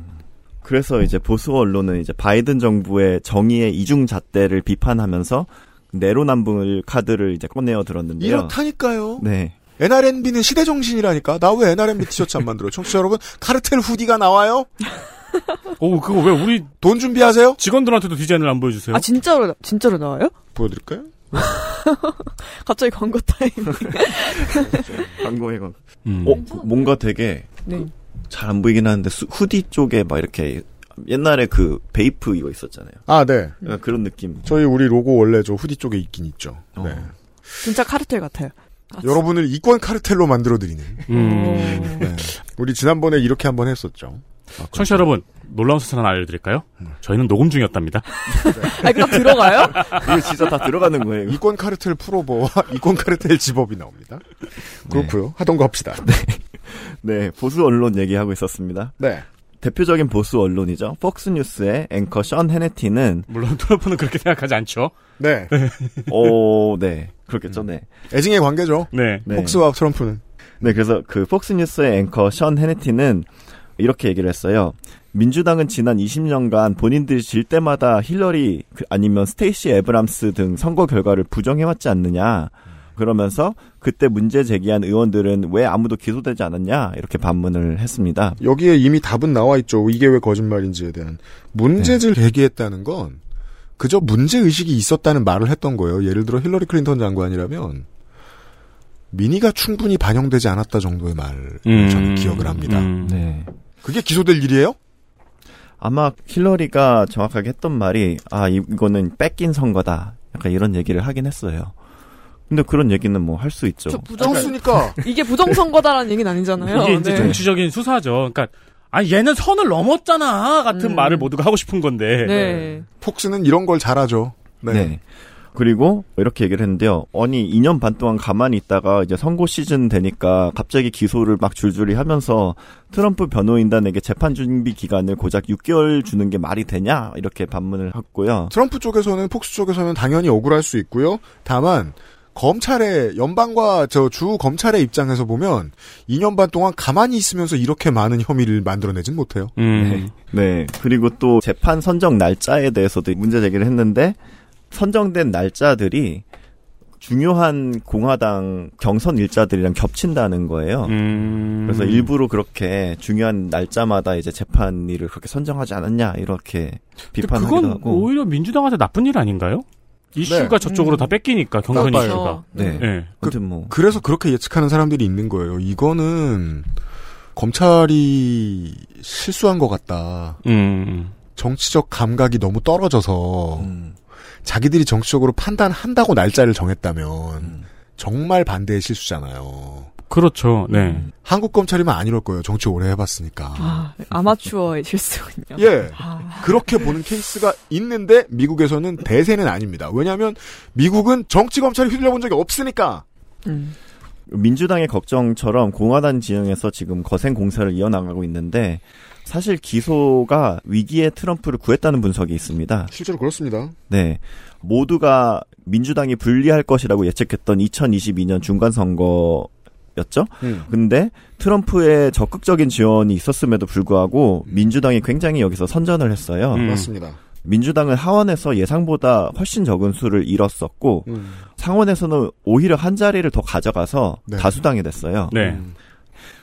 그래서 이제 보수 언론은 이제 바이든 정부의 정의의 이중 잣대를 비판하면서 내로남불 카드를 이제 꺼내어 들었는데요. 이렇다니까요. 네. NRNB는 시대 정신이라니까. 나 왜 NRNB 티셔츠 안 만들어요? 청취자 여러분, 카르텔 후디가 나와요? 오, 그거 왜 우리 돈 준비하세요? 직원들한테도 디자인을 안 보여주세요? 아, 진짜로, 진짜로 나와요? 보여드릴까요? 갑자기 광고 타임. 광고에 건. 음. 어, 뭔가 되게 네. 잘 안 보이긴 하는데 수- 후디 쪽에 막 이렇게 옛날에 그 BAPE 이거 있었잖아요. 아, 네. 그런 느낌. 저희 우리 로고 원래 저 후디 쪽에 있긴 있죠. 네. 진짜 카르텔 같아요. 여러분을 이권 카르텔로 만들어드리는. 음. 네. 우리 지난번에 이렇게 한번 했었죠. 청취자 여러분, 놀라운 사실 하나 알려드릴까요? 저희는 녹음 중이었답니다. 아, 그럼 들어가요? 이거 진짜 다 들어가는 거예요. 이권 카르텔 풀오버와 이권 카르텔 zip-up이 나옵니다. 그렇고요. 하던 거 합시다. 네, 보수 언론 얘기하고 있었습니다. 네. 대표적인 보수 언론이죠. 폭스뉴스의 앵커 션 해니티는 물론 트럼프는 그렇게 생각하지 않죠. 네. 오, 네. 그렇겠죠, 네. 애증의 관계죠. 네. 폭스와 트럼프는. 네, 그래서 그 폭스뉴스의 앵커 션 해니티는 이렇게 얘기를 했어요. 민주당은 지난 20년간 본인들이 질 때마다 힐러리 그- 아니면 스테이시 에이브럼스 등 선거 결과를 부정해왔지 않느냐. 그러면서 그때 문제 제기한 의원들은 왜 아무도 기소되지 않았냐 이렇게 반문을 했습니다. 여기에 이미 답은 나와 있죠. 이게 왜 거짓말인지에 대한 문제를 제기했다는 건 그저 문제 의식이 있었다는 말을 했던 거예요. 예를 들어 힐러리 클린턴 장관이라면 민의가 충분히 반영되지 않았다 정도의 말을 음, 저는 기억을 합니다. 음. 네. 그게 기소될 일이에요? 아마 힐러리가 정확하게 했던 말이 아 이거는 뺏긴 선거다. 약간 이런 얘기를 하긴 했어요. 근데 그런 얘기는 뭐 할 수 있죠. 저 부정 그러니까 이게 부정선거다라는 얘기는 아니잖아요. 이게 이제 네. 정치적인 수사죠. 그러니까 아 얘는 선을 넘었잖아 같은 음. 말을 모두가 하고 싶은 건데. 네. 폭스는 이런 걸 잘하죠. 네. 네. 그리고 이렇게 얘기를 했는데요. 아니 2년 반 동안 가만히 있다가 이제 선거 시즌 되니까 갑자기 기소를 막 줄줄이 하면서 트럼프 변호인단에게 재판 준비 기간을 고작 6개월 주는 게 말이 되냐 이렇게 반문을 했고요. 트럼프 쪽에서는 폭스 쪽에서는 당연히 억울할 수 있고요. 다만 검찰의 연방과 저 주 검찰의 입장에서 보면 2년 반 동안 가만히 있으면서 이렇게 많은 혐의를 만들어내진 못해요. 음. 네. 그리고 또 재판 선정 날짜에 대해서도 문제 제기를 했는데 선정된 날짜들이 중요한 공화당 경선 일자들이랑 겹친다는 거예요. 음. 그래서 일부러 그렇게 중요한 날짜마다 이제 재판일을 그렇게 선정하지 않았냐 이렇게 비판하기도 그건 하고. 오히려 민주당한테 나쁜 일 아닌가요? 이슈가 네. 저쪽으로 음. 다 뺏기니까 경선 나빠요. 이슈가. 네. 네. 아무튼 뭐 그래서 그렇게 예측하는 사람들이 있는 거예요. 이거는 검찰이 실수한 것 같다. 음. 정치적 감각이 너무 떨어져서 음, 자기들이 정치적으로 판단한다고 날짜를 정했다면 음. 정말 반대의 실수잖아요. 그렇죠. 네. 음. 한국 검찰이면 안 이럴 거예요. 정치 오래 해봤으니까. 아, 아마추어의 실수군요. 예. 아. 그렇게 보는 케이스가 있는데 미국에서는 대세는 아닙니다. 왜냐하면 미국은 정치 검찰이 휘둘려 본 적이 없으니까. 음. 민주당의 걱정처럼 공화당 진영에서 지금 거센 공세를 이어나가고 있는데 사실 기소가 위기에 트럼프를 구했다는 분석이 있습니다. 실제로 그렇습니다. 네. 모두가 민주당이 불리할 것이라고 예측했던 2022년 중간 선거 였죠. 음. 근데 트럼프의 적극적인 지원이 있었음에도 불구하고 민주당이 굉장히 여기서 선전을 했어요. 음. 맞습니다. 민주당은 하원에서 예상보다 훨씬 적은 수를 잃었었고 음. 상원에서는 오히려 한 자리를 더 가져가서 네. 다수당이 됐어요. 네. 음.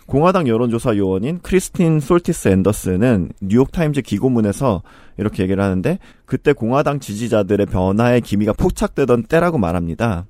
공화당 여론조사 요원인 크리스틴 솔티스 앤더슨은 뉴욕타임즈 기고문에서 이렇게 얘기를 하는데 그때 공화당 지지자들의 변화의 기미가 포착되던 때라고 말합니다.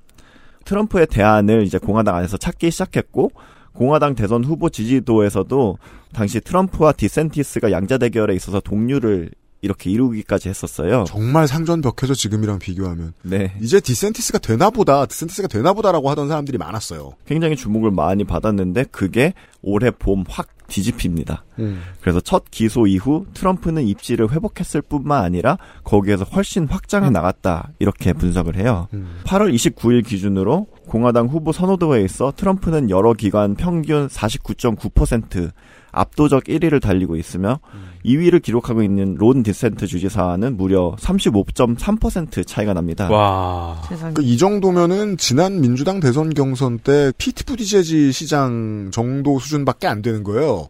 트럼프의 대안을 이제 공화당 안에서 찾기 시작했고 공화당 대선 후보 지지도에서도 당시 트럼프와 디샌티스가 양자 대결에 있어서 동률을 이렇게 이루기까지 했었어요. 정말 상전벽해죠 지금이랑 비교하면 네. 이제 디샌티스가 되나 보다 디샌티스가 되나 보다라고 하던 사람들이 많았어요. 굉장히 주목을 많이 받았는데 그게 올해 봄 확 뒤집힙니다. 음. 그래서 첫 기소 이후 트럼프는 입지를 회복했을 뿐만 아니라 거기에서 훨씬 확장해 나갔다 이렇게 분석을 해요. 음. 8월 29일 기준으로 공화당 후보 선호도에 있어 트럼프는 여러 기관 평균 49.9% 압도적 1위를 달리고 있으며 2위를 기록하고 있는 론 디센트 주지사와는 무려 35.3% 차이가 납니다. 와. 세상에. 그 이 정도면은 지난 민주당 대선 경선 때 피트 부디제지 시장 정도 수준밖에 안 되는 거예요.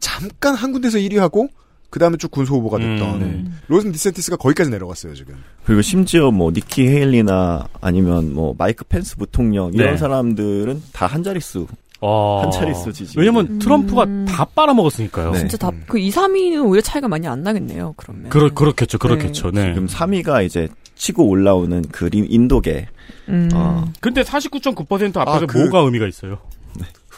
잠깐 한 군데서 1위하고 그 다음에 쭉 군소 후보가 됐던 음, 론 디샌티스가 거기까지 내려갔어요 지금. 그리고 심지어 뭐 니키 헤일리나 아니면 뭐 마이크 펜스 부통령 이런 네. 사람들은 다 한 자릿수 어. 한 자리 지지. 왜냐면 트럼프가 음. 다 빨아먹었으니까요. 네. 진짜 다, 그 2, 3위는 오히려 차이가 많이 안 나겠네요, 그러면. 그렇, 그렇겠죠, 그렇겠죠, 네. 지금 3위가 이제 치고 올라오는 그 리- 인도계. 음. 어. 근데 49.9% 앞에서 아, 그- 뭐가 의미가 있어요?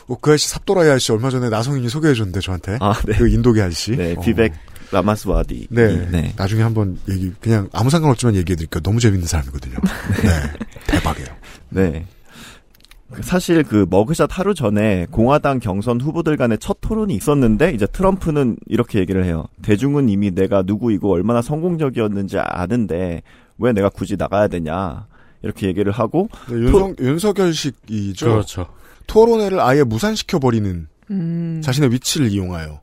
어, 그 아저씨 삽도라이 아저씨 얼마 전에 나성인이 소개해줬는데 저한테 아, 네. 그 인도계 아저씨. 네, 어. 비백 라마스와디. 네. 네. 나중에 한번 얘기 그냥 아무 상관없지만 얘기해드릴게요. 너무 재밌는 사람이거든요. 네, 대박이에요. 네. 그 사실 그 머그샷 하루 전에 공화당 경선 후보들 간의 첫 토론이 있었는데 이제 트럼프는 이렇게 얘기를 해요. 대중은 이미 내가 누구이고 얼마나 성공적이었는지 아는데 왜 내가 굳이 나가야 되냐. 이렇게 얘기를 하고 네, 윤석, 윤석열식이죠. 그렇죠. 토론회를 아예 무산시켜 버리는 음. 자신의 위치를 이용하여.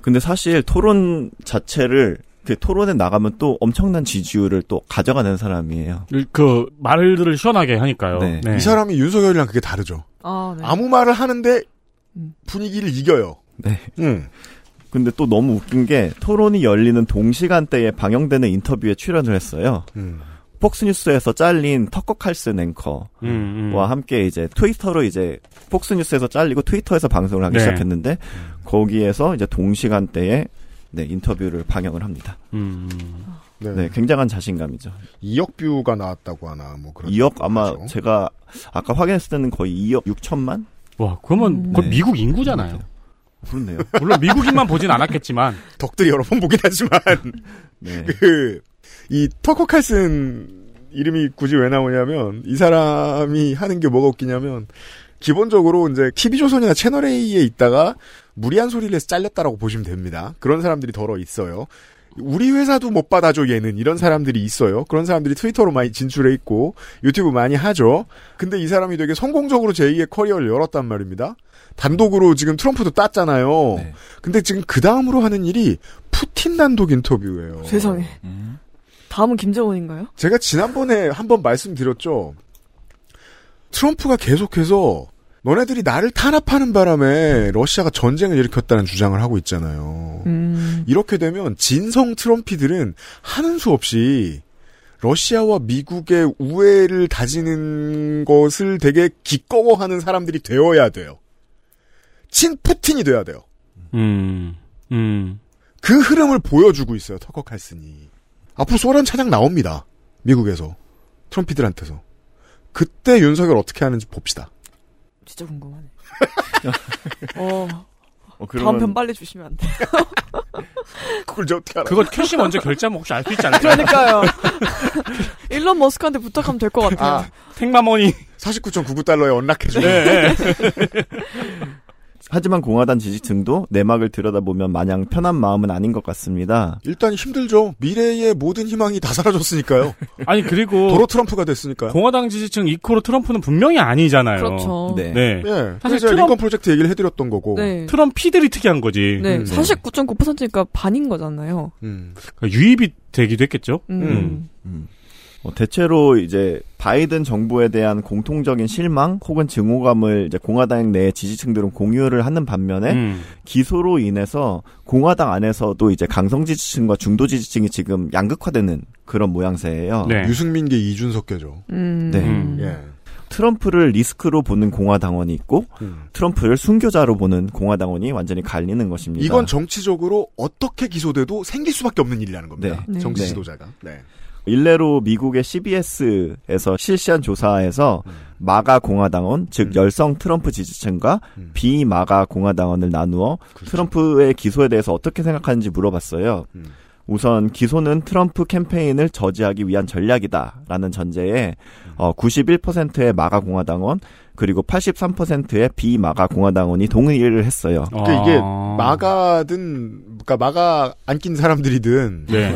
근데 사실 토론 자체를 그 토론에 나가면 또 엄청난 지지율을 또 가져가는 사람이에요. 그, 말들을 시원하게 하니까요. 네. 이 사람이 윤석열이랑 그게 다르죠. 아, 네. 아무 말을 하는데 음. 분위기를 이겨요. 네. 음. 근데 또 너무 웃긴 게 토론이 열리는 동시간대에 방영되는 인터뷰에 출연을 했어요. 음. 폭스뉴스에서 잘린 터커 칼슨 앵커와 음, 음. 함께 이제 트위터로 이제 폭스뉴스에서 잘리고 트위터에서 방송을 하기 네. 시작했는데 거기에서 이제 동시간대에 네, 인터뷰를 방영을 합니다. 음. 네. 네, 굉장한 자신감이죠. 2억 뷰가 나왔다고 하나 뭐 그런. 2억 아마 제가 아까 확인했을 때는 거의 2억 6천만? 와, 그러면 그건 네. 미국 인구잖아요. 그렇네요. 물론 미국인만 보진 않았겠지만 덕들이 여러 번 보긴 하지만 네. 그이 터커 칼슨 이름이 굳이 왜 나오냐면 이 사람이 하는 게 뭐가 웃기냐면 기본적으로 이제 TV조선이나 채널A에 있다가 무리한 소리를 해서 잘렸다라고 보시면 됩니다. 그런 사람들이 덜어 있어요. 우리 회사도 못 받아줘 얘는 이런 사람들이 있어요. 그런 사람들이 트위터로 많이 진출해 있고 유튜브 많이 하죠. 근데 이 사람이 되게 성공적으로 제2의 커리어를 열었단 말입니다. 단독으로 지금 트럼프도 땄잖아요. 근데 지금 그 다음으로 하는 일이 푸틴 단독 인터뷰예요. 세상에. 다음은 김정은인가요? 제가 지난번에 한번 말씀드렸죠. 트럼프가 계속해서 너네들이 나를 탄압하는 바람에 러시아가 전쟁을 일으켰다는 주장을 하고 있잖아요. 음. 이렇게 되면 진성 트럼피들은 하는 수 없이 러시아와 미국의 우애를 다지는 것을 되게 기꺼워하는 사람들이 되어야 돼요. 친 푸틴이 돼야 돼요. 음. 음. 그 흐름을 보여주고 있어요. 터커 칼슨이. 앞으로 소련 찬양 나옵니다. 미국에서. Trumpie들한테서. 그때 윤석열 어떻게 하는지 봅시다. 진짜 궁금하네. 어. 어, 다음 편 빨리 주시면 안 돼요? 그걸 저 어떻게 알아? 그거 캐시 먼저 결제하면 혹시 알 수 있지 않을까요? 그러니까요. 일론 머스크한테 부탁하면 될 것 같아요. 아, 택마머니 49.99달러에 언락해주고. 네. 하지만 공화당 지지층도 내막을 들여다보면 마냥 편한 마음은 아닌 것 같습니다. 일단 힘들죠. 미래의 모든 희망이 다 사라졌으니까요. 아니 그리고 도로 트럼프가 됐으니까요. 공화당 지지층 이코로 트럼프는 분명히 아니잖아요. 그렇죠. 네. 네. 예. 사실 트럼- 링컨 프로젝트 얘기를 해드렸던 거고. 네. 트럼 피들이 특이한 거지. 네, 음. 49.9%니까 반인 거잖아요. 음. 그러니까 유입이 되기도 했겠죠. 음. 어, 대체로 이제 바이든 정부에 대한 공통적인 실망 혹은 증오감을 이제 공화당 내 지지층들은 공유를 하는 반면에 음. 기소로 인해서 공화당 안에서도 이제 강성 지지층과 중도 지지층이 지금 양극화되는 그런 모양새예요. 네. 유승민계 이준석계죠. 음. 네. 음. 예. 트럼프를 리스크로 보는 공화당원이 있고 음. 트럼프를 순교자로 보는 공화당원이 완전히 갈리는 것입니다. 이건 정치적으로 어떻게 기소돼도 생길 수밖에 없는 일이라는 겁니다. 네. 정치 네. 지도자가. 네. 일례로 미국의 CBS에서 실시한 조사에서 마가 공화당원, 즉 열성 트럼프 지지층과 음. 비마가 공화당원을 나누어 트럼프의 기소에 대해서 어떻게 생각하는지 물어봤어요. 음. 우선 기소는 트럼프 캠페인을 저지하기 위한 전략이다라는 전제에 어, 91%의 마가 공화당원 그리고 83%의 비마가 공화당원이 동의를 했어요. 그러니까 이게 아. 마가든 그러니까 마가 안 낀 사람들이든 네.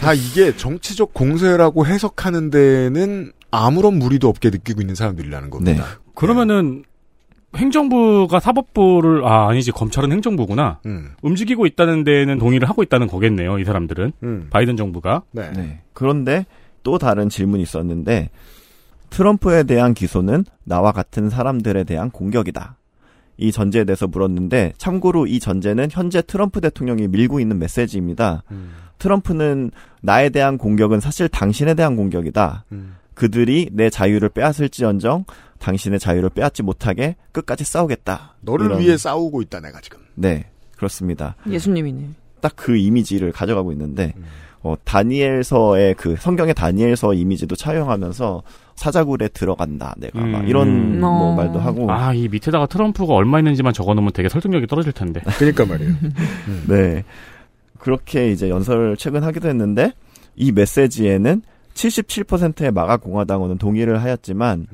다 이게 정치적 공세라고 해석하는 데는 아무런 무리도 없게 느끼고 있는 사람들이라는 겁니다. 그러면은 행정부가 사법부를 아 아니지 검찰은 행정부구나. 음. 움직이고 있다는 데는 동의를 하고 있다는 거겠네요. 이 사람들은 음. 바이든 정부가. 네. 네. 그런데 또 다른 질문이 있었는데 트럼프에 대한 기소는 나와 같은 사람들에 대한 공격이다. 이 전제에 대해서 물었는데 참고로 이 전제는 현재 트럼프 대통령이 밀고 있는 메시지입니다. 음. 트럼프는 나에 대한 공격은 사실 당신에 대한 공격이다. 음. 그들이 내 자유를 빼앗을지언정 당신의 자유를 빼앗지 못하게 끝까지 싸우겠다. 너를 이런- 위해 싸우고 있다 내가 지금. 네, 그렇습니다. 예수님이네. 딱 그 이미지를 가져가고 있는데 음. 어, 다니엘서의 그 성경의 다니엘서 이미지도 차용하면서 사자굴에 들어간다 내가 막 음. 이런 뭐 어. 말도 하고 아 이 밑에다가 트럼프가 얼마 있는지만 적어놓으면 되게 설득력이 떨어질 텐데. 그러니까 말이에요. 네 그렇게 이제 연설을 최근 하기도 했는데 이 메시지에는 77%의 마가 공화당원은 동의를 하였지만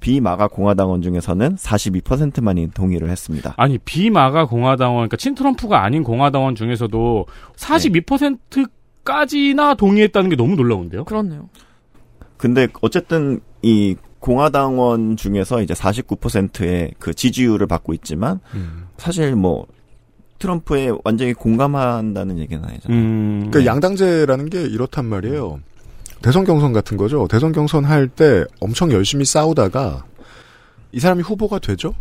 비마가 공화당원 중에서는 42%만이 동의를 했습니다. 아니 비마가 공화당원, 그러니까 친트럼프가 아닌 공화당원 중에서도 42%까지나 동의했다는 게 너무 놀라운데요. 그렇네요. 근데 어쨌든 이 공화당원 중에서 이제 49%의 그 지지율을 받고 있지만 음. 사실 뭐 트럼프에 완전히 공감한다는 얘기는 아니잖아요. 음, 그러니까 양당제라는 게 이렇단 말이에요. 대선 경선 같은 거죠. 대선 경선 할 때 엄청 열심히 싸우다가 이 사람이 후보가 되죠?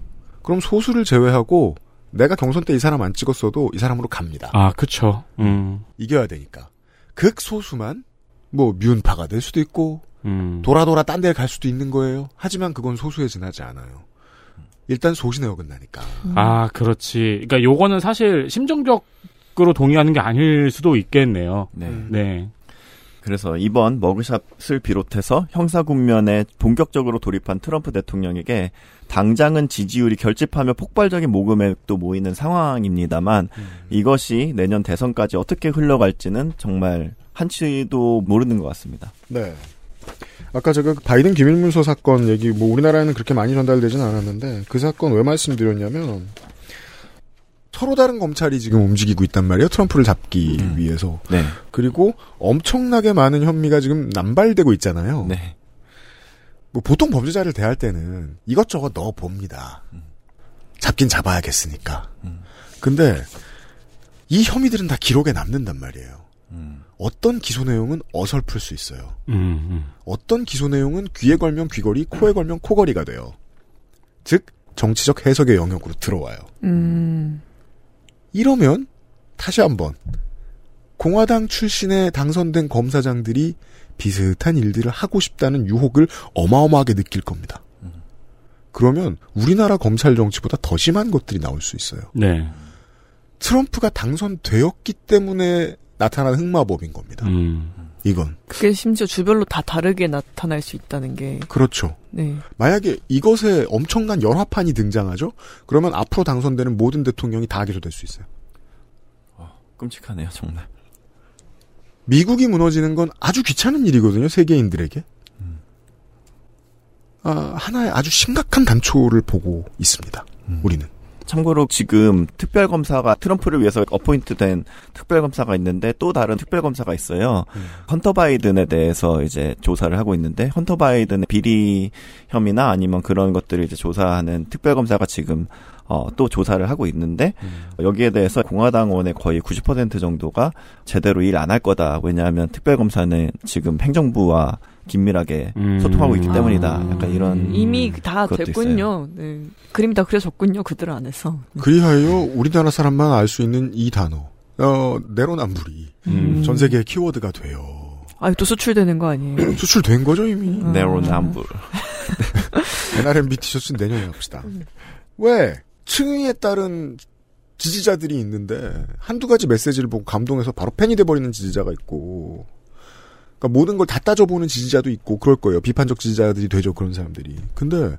그럼 소수를 제외하고 내가 경선 때 이 사람 안 찍었어도 이 사람으로 갑니다. 아, 그쵸. 음. 이겨야 되니까. 극소수만 뭐 미운파가 될 수도 있고 음. 돌아 돌아 딴 데를 갈 수도 있는 거예요. 하지만 그건 소수에 지나지 않아요. 일단 소신에 어긋나니까. 아, 그렇지. 그러니까 요거는 사실 심정적으로 동의하는 게 아닐 수도 있겠네요. 네. 네. 그래서 이번 머그샷을 비롯해서 형사 국면에 본격적으로 돌입한 트럼프 대통령에게 당장은 지지율이 결집하며 폭발적인 모금액도 모이는 상황입니다만 이것이 내년 대선까지 어떻게 흘러갈지는 정말 한치도 모르는 것 같습니다. 네. 아까 제가 그 바이든 기밀문서 사건 얘기 뭐 우리나라에는 그렇게 많이 전달되진 않았는데 그 사건 왜 말씀드렸냐면 서로 다른 검찰이 지금 움직이고 있단 말이에요. 트럼프를 잡기 위해서. 네. 그리고 엄청나게 많은 혐의가 지금 남발되고 있잖아요. 네. 뭐 보통 범죄자를 대할 때는 이것저것 넣어 봅니다. 잡긴 잡아야겠으니까. 근데 이 혐의들은 다 기록에 남는단 말이에요. 어떤 기소 내용은 어설플 수 있어요. 음, 음. 어떤 기소 내용은 귀에 걸면 귀걸이, 코에 걸면 코걸이가 돼요. 즉 정치적 해석의 영역으로 들어와요. 음. 이러면 다시 한번 공화당 출신의 당선된 검사장들이 비슷한 일들을 하고 싶다는 유혹을 어마어마하게 느낄 겁니다. 그러면 우리나라 검찰 정치보다 더 심한 것들이 나올 수 있어요. 네. 트럼프가 당선되었기 때문에 나타난 흑마법인 겁니다. 음. 이건 그게 심지어 주별로 다 다르게 나타날 수 있다는 게. 그렇죠. 네. 만약에 이것에 엄청난 열화판이 등장하죠? 그러면 앞으로 당선되는 모든 대통령이 다 기소될 수 있어요. 끔찍하네요, 정말. 미국이 무너지는 건 아주 귀찮은 일이거든요, 세계인들에게. 아, 하나의 아주 심각한 단초를 보고 있습니다. 우리는. 참고로 지금 특별검사가 트럼프를 위해서 어포인트된 특별검사가 있는데 또 다른 특별검사가 있어요. 헌터 바이든에 대해서 이제 조사를 하고 있는데 헌터 바이든의 비리 혐의나 아니면 그런 것들을 이제 조사하는 특별검사가 지금 어, 또 조사를 하고 있는데 여기에 대해서 공화당원의 거의 90% 정도가 제대로 일 안 할 거다. 왜냐하면 특별검사는 지금 행정부와 긴밀하게 소통하고 있기 때문이다. 약간 이런 이미 다 됐군요. 네. 그림이 다 그려졌군요. 그들 안에서. 그리하여 우리나라 사람만 알 수 있는 이 단어, 어, 내로남불이 음. 전 세계의 키워드가 돼요. 아 또 수출되는 거 아니에요? 수출된 거죠 이미. 내로남불. NRMB 티셔츠 내년에 합시다. 왜? 층위에 따른 지지자들이 있는데 한두 가지 메시지를 보고 감동해서 바로 팬이 돼버리는 지지자가 있고 그러니까 모든 걸 다 따져보는 지지자도 있고 그럴 거예요. 비판적 지지자들이 되죠. 그런 사람들이. 근데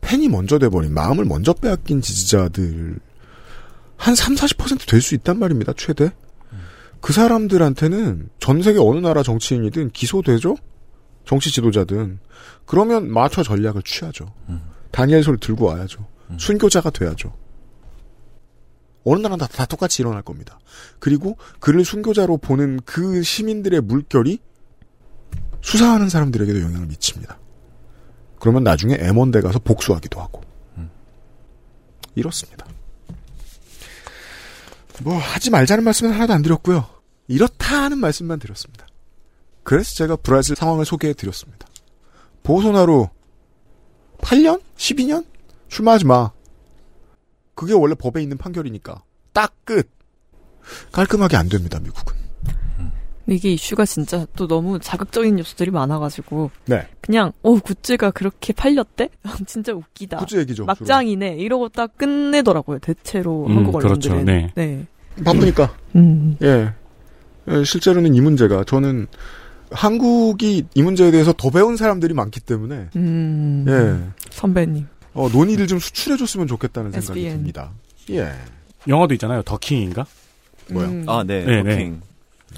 팬이 먼저 돼버린 마음을 먼저 빼앗긴 지지자들 한 3, 40%될 수 있단 말입니다. 최대. 그 사람들한테는 전 세계 어느 나라 정치인이든 기소되죠? 정치 지도자든. 그러면 마초 전략을 취하죠. 다니엘 소리 들고 와야죠. 순교자가 돼야죠. 어느 나라는 다, 다 똑같이 일어날 겁니다. 그리고 그를 순교자로 보는 그 시민들의 물결이 수사하는 사람들에게도 영향을 미칩니다. 그러면 나중에 M1대 가서 복수하기도 하고. 이렇습니다. 뭐 하지 말자는 말씀은 하나도 안 드렸고요. 이렇다 하는 말씀만 드렸습니다. 그래서 제가 브라질 상황을 소개해 드렸습니다. 보소나루 8년? 12년? 출마하지 마. 그게 원래 법에 있는 판결이니까. 딱 끝. 깔끔하게 안 됩니다, 미국은. 이게 이슈가 진짜 또 너무 자극적인 요소들이 많아가지고 네. 그냥 어 굿즈가 그렇게 팔렸대? 진짜 웃기다. 굿즈 얘기죠, 막장이네. 이러고 딱 끝내더라고요. 대체로 음, 한국 그렇죠. 언론들은. 네. 바쁘니까. 음. 예. 예, 실제로는 이 문제가 저는 한국이 이 문제에 대해서 더 배운 사람들이 많기 때문에 음. 예. 선배님. 어, 논의를 좀 수출해줬으면 좋겠다는 생각이 SBN. 듭니다. 예. 영화도 있잖아요. 더킹인가? 뭐요? 음. 아, 네. 네, 더킹. 네.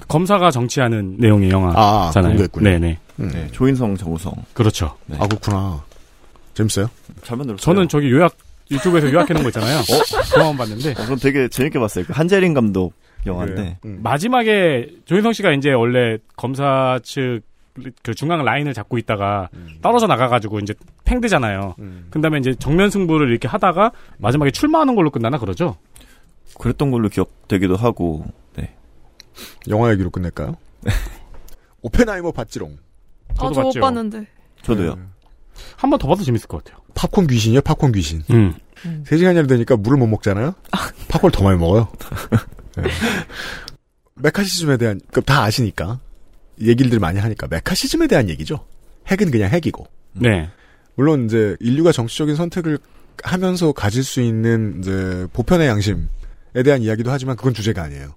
검사가 정치하는 내용의 아, 영화잖아요. 공개했군요. 네네. 음. 네, 조인성, 정우성. 그렇죠. 아, 그렇구나. 재밌어요? 잘 만들었어요. 저는 저기 요약 유튜브에서 요약해놓은 거 있잖아요. 그거만 봤는데 어, 전 되게 재밌게 봤어요. 그 한재린 감독 영화인데. 음. 마지막에 조인성 씨가 이제 원래 검사 측 그 중앙 라인을 잡고 있다가 떨어져 나가가지고 이제 팽되잖아요. 그 다음에 이제 정면 승부를 이렇게 하다가 마지막에 출마하는 걸로 끝나나 그러죠? 그랬던 걸로 기억되기도 하고, 네. 영화 얘기로 끝낼까요? 오펜하이머 봤지롱. 저도 아, 저못 봤죠. 봤는데. 저도요. 네. 한번 더 봐도 재밌을 것 같아요. 팝콘 귀신이요, 팝콘 귀신. 음. 세 3시간이 되니까 물을 못 먹잖아요? 팝콘을 더 많이 먹어요. 네. 메카시즘에 대한, 그다 아시니까. 얘기들 많이 하니까. 메카시즘에 대한 얘기죠. 핵은 그냥 핵이고. 네. 물론 이제 인류가 정치적인 선택을 하면서 가질 수 있는 이제 보편의 양심에 대한 이야기도 하지만 그건 주제가 아니에요.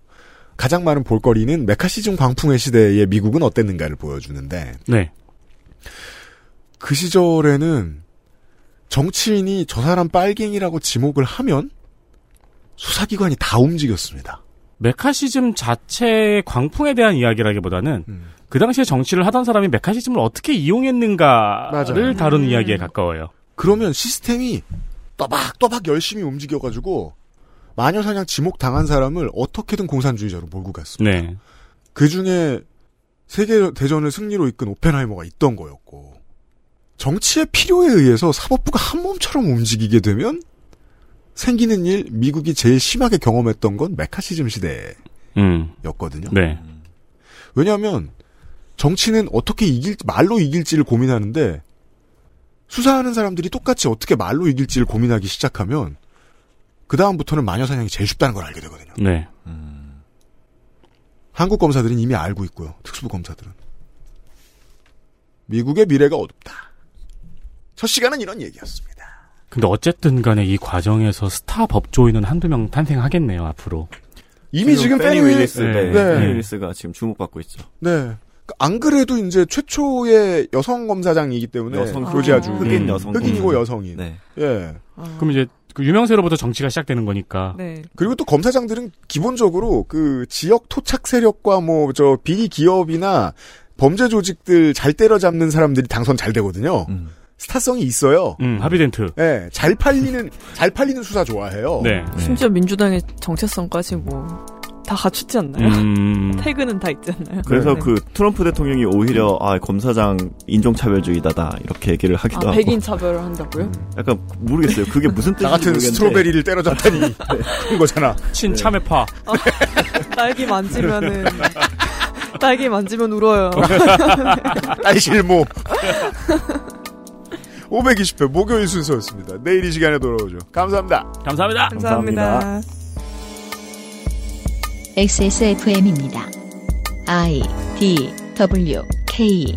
가장 많은 볼거리는 메카시즘 광풍의 시대의 미국은 어땠는가를 보여주는데 네. 그 시절에는 정치인이 저 사람 빨갱이라고 지목을 하면 수사기관이 다 움직였습니다. 메카시즘 자체의 광풍에 대한 이야기라기보다는 음. 그 당시에 정치를 하던 사람이 메카시즘을 어떻게 이용했는가를 맞아요. 다루는 음. 이야기에 가까워요. 그러면 시스템이 또박또박 열심히 움직여가지고 마녀사냥 지목 당한 사람을 어떻게든 공산주의자로 몰고 갔습니다. 네. 그 중에 세계 대전을 승리로 이끈 오펜하이머가 있던 거였고 정치의 필요에 의해서 사법부가 한 몸처럼 움직이게 되면 생기는 일 미국이 제일 심하게 경험했던 건 메카시즘 시대였거든요. 음. 네. 왜냐하면 정치는 어떻게 이길 말로 이길지를 고민하는데 수사하는 사람들이 똑같이 어떻게 말로 이길지를 고민하기 시작하면 그 다음부터는 마녀 사냥이 제일 쉽다는 걸 알게 되거든요. 네. 한국 검사들은 이미 알고 있고요. 특수부 검사들은 미국의 미래가 어둡다. 첫 시간은 이런 얘기였습니다. 근데 어쨌든 간에 이 과정에서 스타 법조인은 한두 명 탄생하겠네요, 앞으로. 이미 지금 페니 페니 윌리스, 네. 네. 페니 윌리스가 지금 주목받고 있죠. 네. 안 그래도 이제 최초의 여성 검사장이기 때문에 여성 조지아주 흑인 여성 흑인이고 검사. 여성인. 네. 예. 그럼 이제 그 유명세로부터 정치가 시작되는 거니까. 네. 그리고 또 검사장들은 기본적으로 그 지역 토착 세력과 뭐 저 비리 기업이나 범죄 조직들 잘 때려잡는 사람들이 당선 잘 되거든요. 스타성이 있어요. 음, 하비덴트. 예, 잘 팔리는 잘 팔리는 수사 좋아해요. 네. 심지어 민주당의 정체성까지 뭐 다 갖추지 않나요? 음. 태그는 다 있지 않나요? 그래서 네. 그 트럼프 대통령이 오히려 아 검사장 인종차별주의다다 이렇게 얘기를 하기도 아, 하고 백인 차별을 한다고요? 약간 모르겠어요. 그게 무슨 뜻인지 나 같은 모르겠는데 스트로베리를 때려잡다니 그런 거잖아. 친참외파. 딸기 만지면은 딸기 만지면 울어요. 딸 실무. 520회 목요일 순서였습니다. 내일 이 시간에 돌아오죠. 감사합니다. 감사합니다. 감사합니다. XSFM입니다. I D W K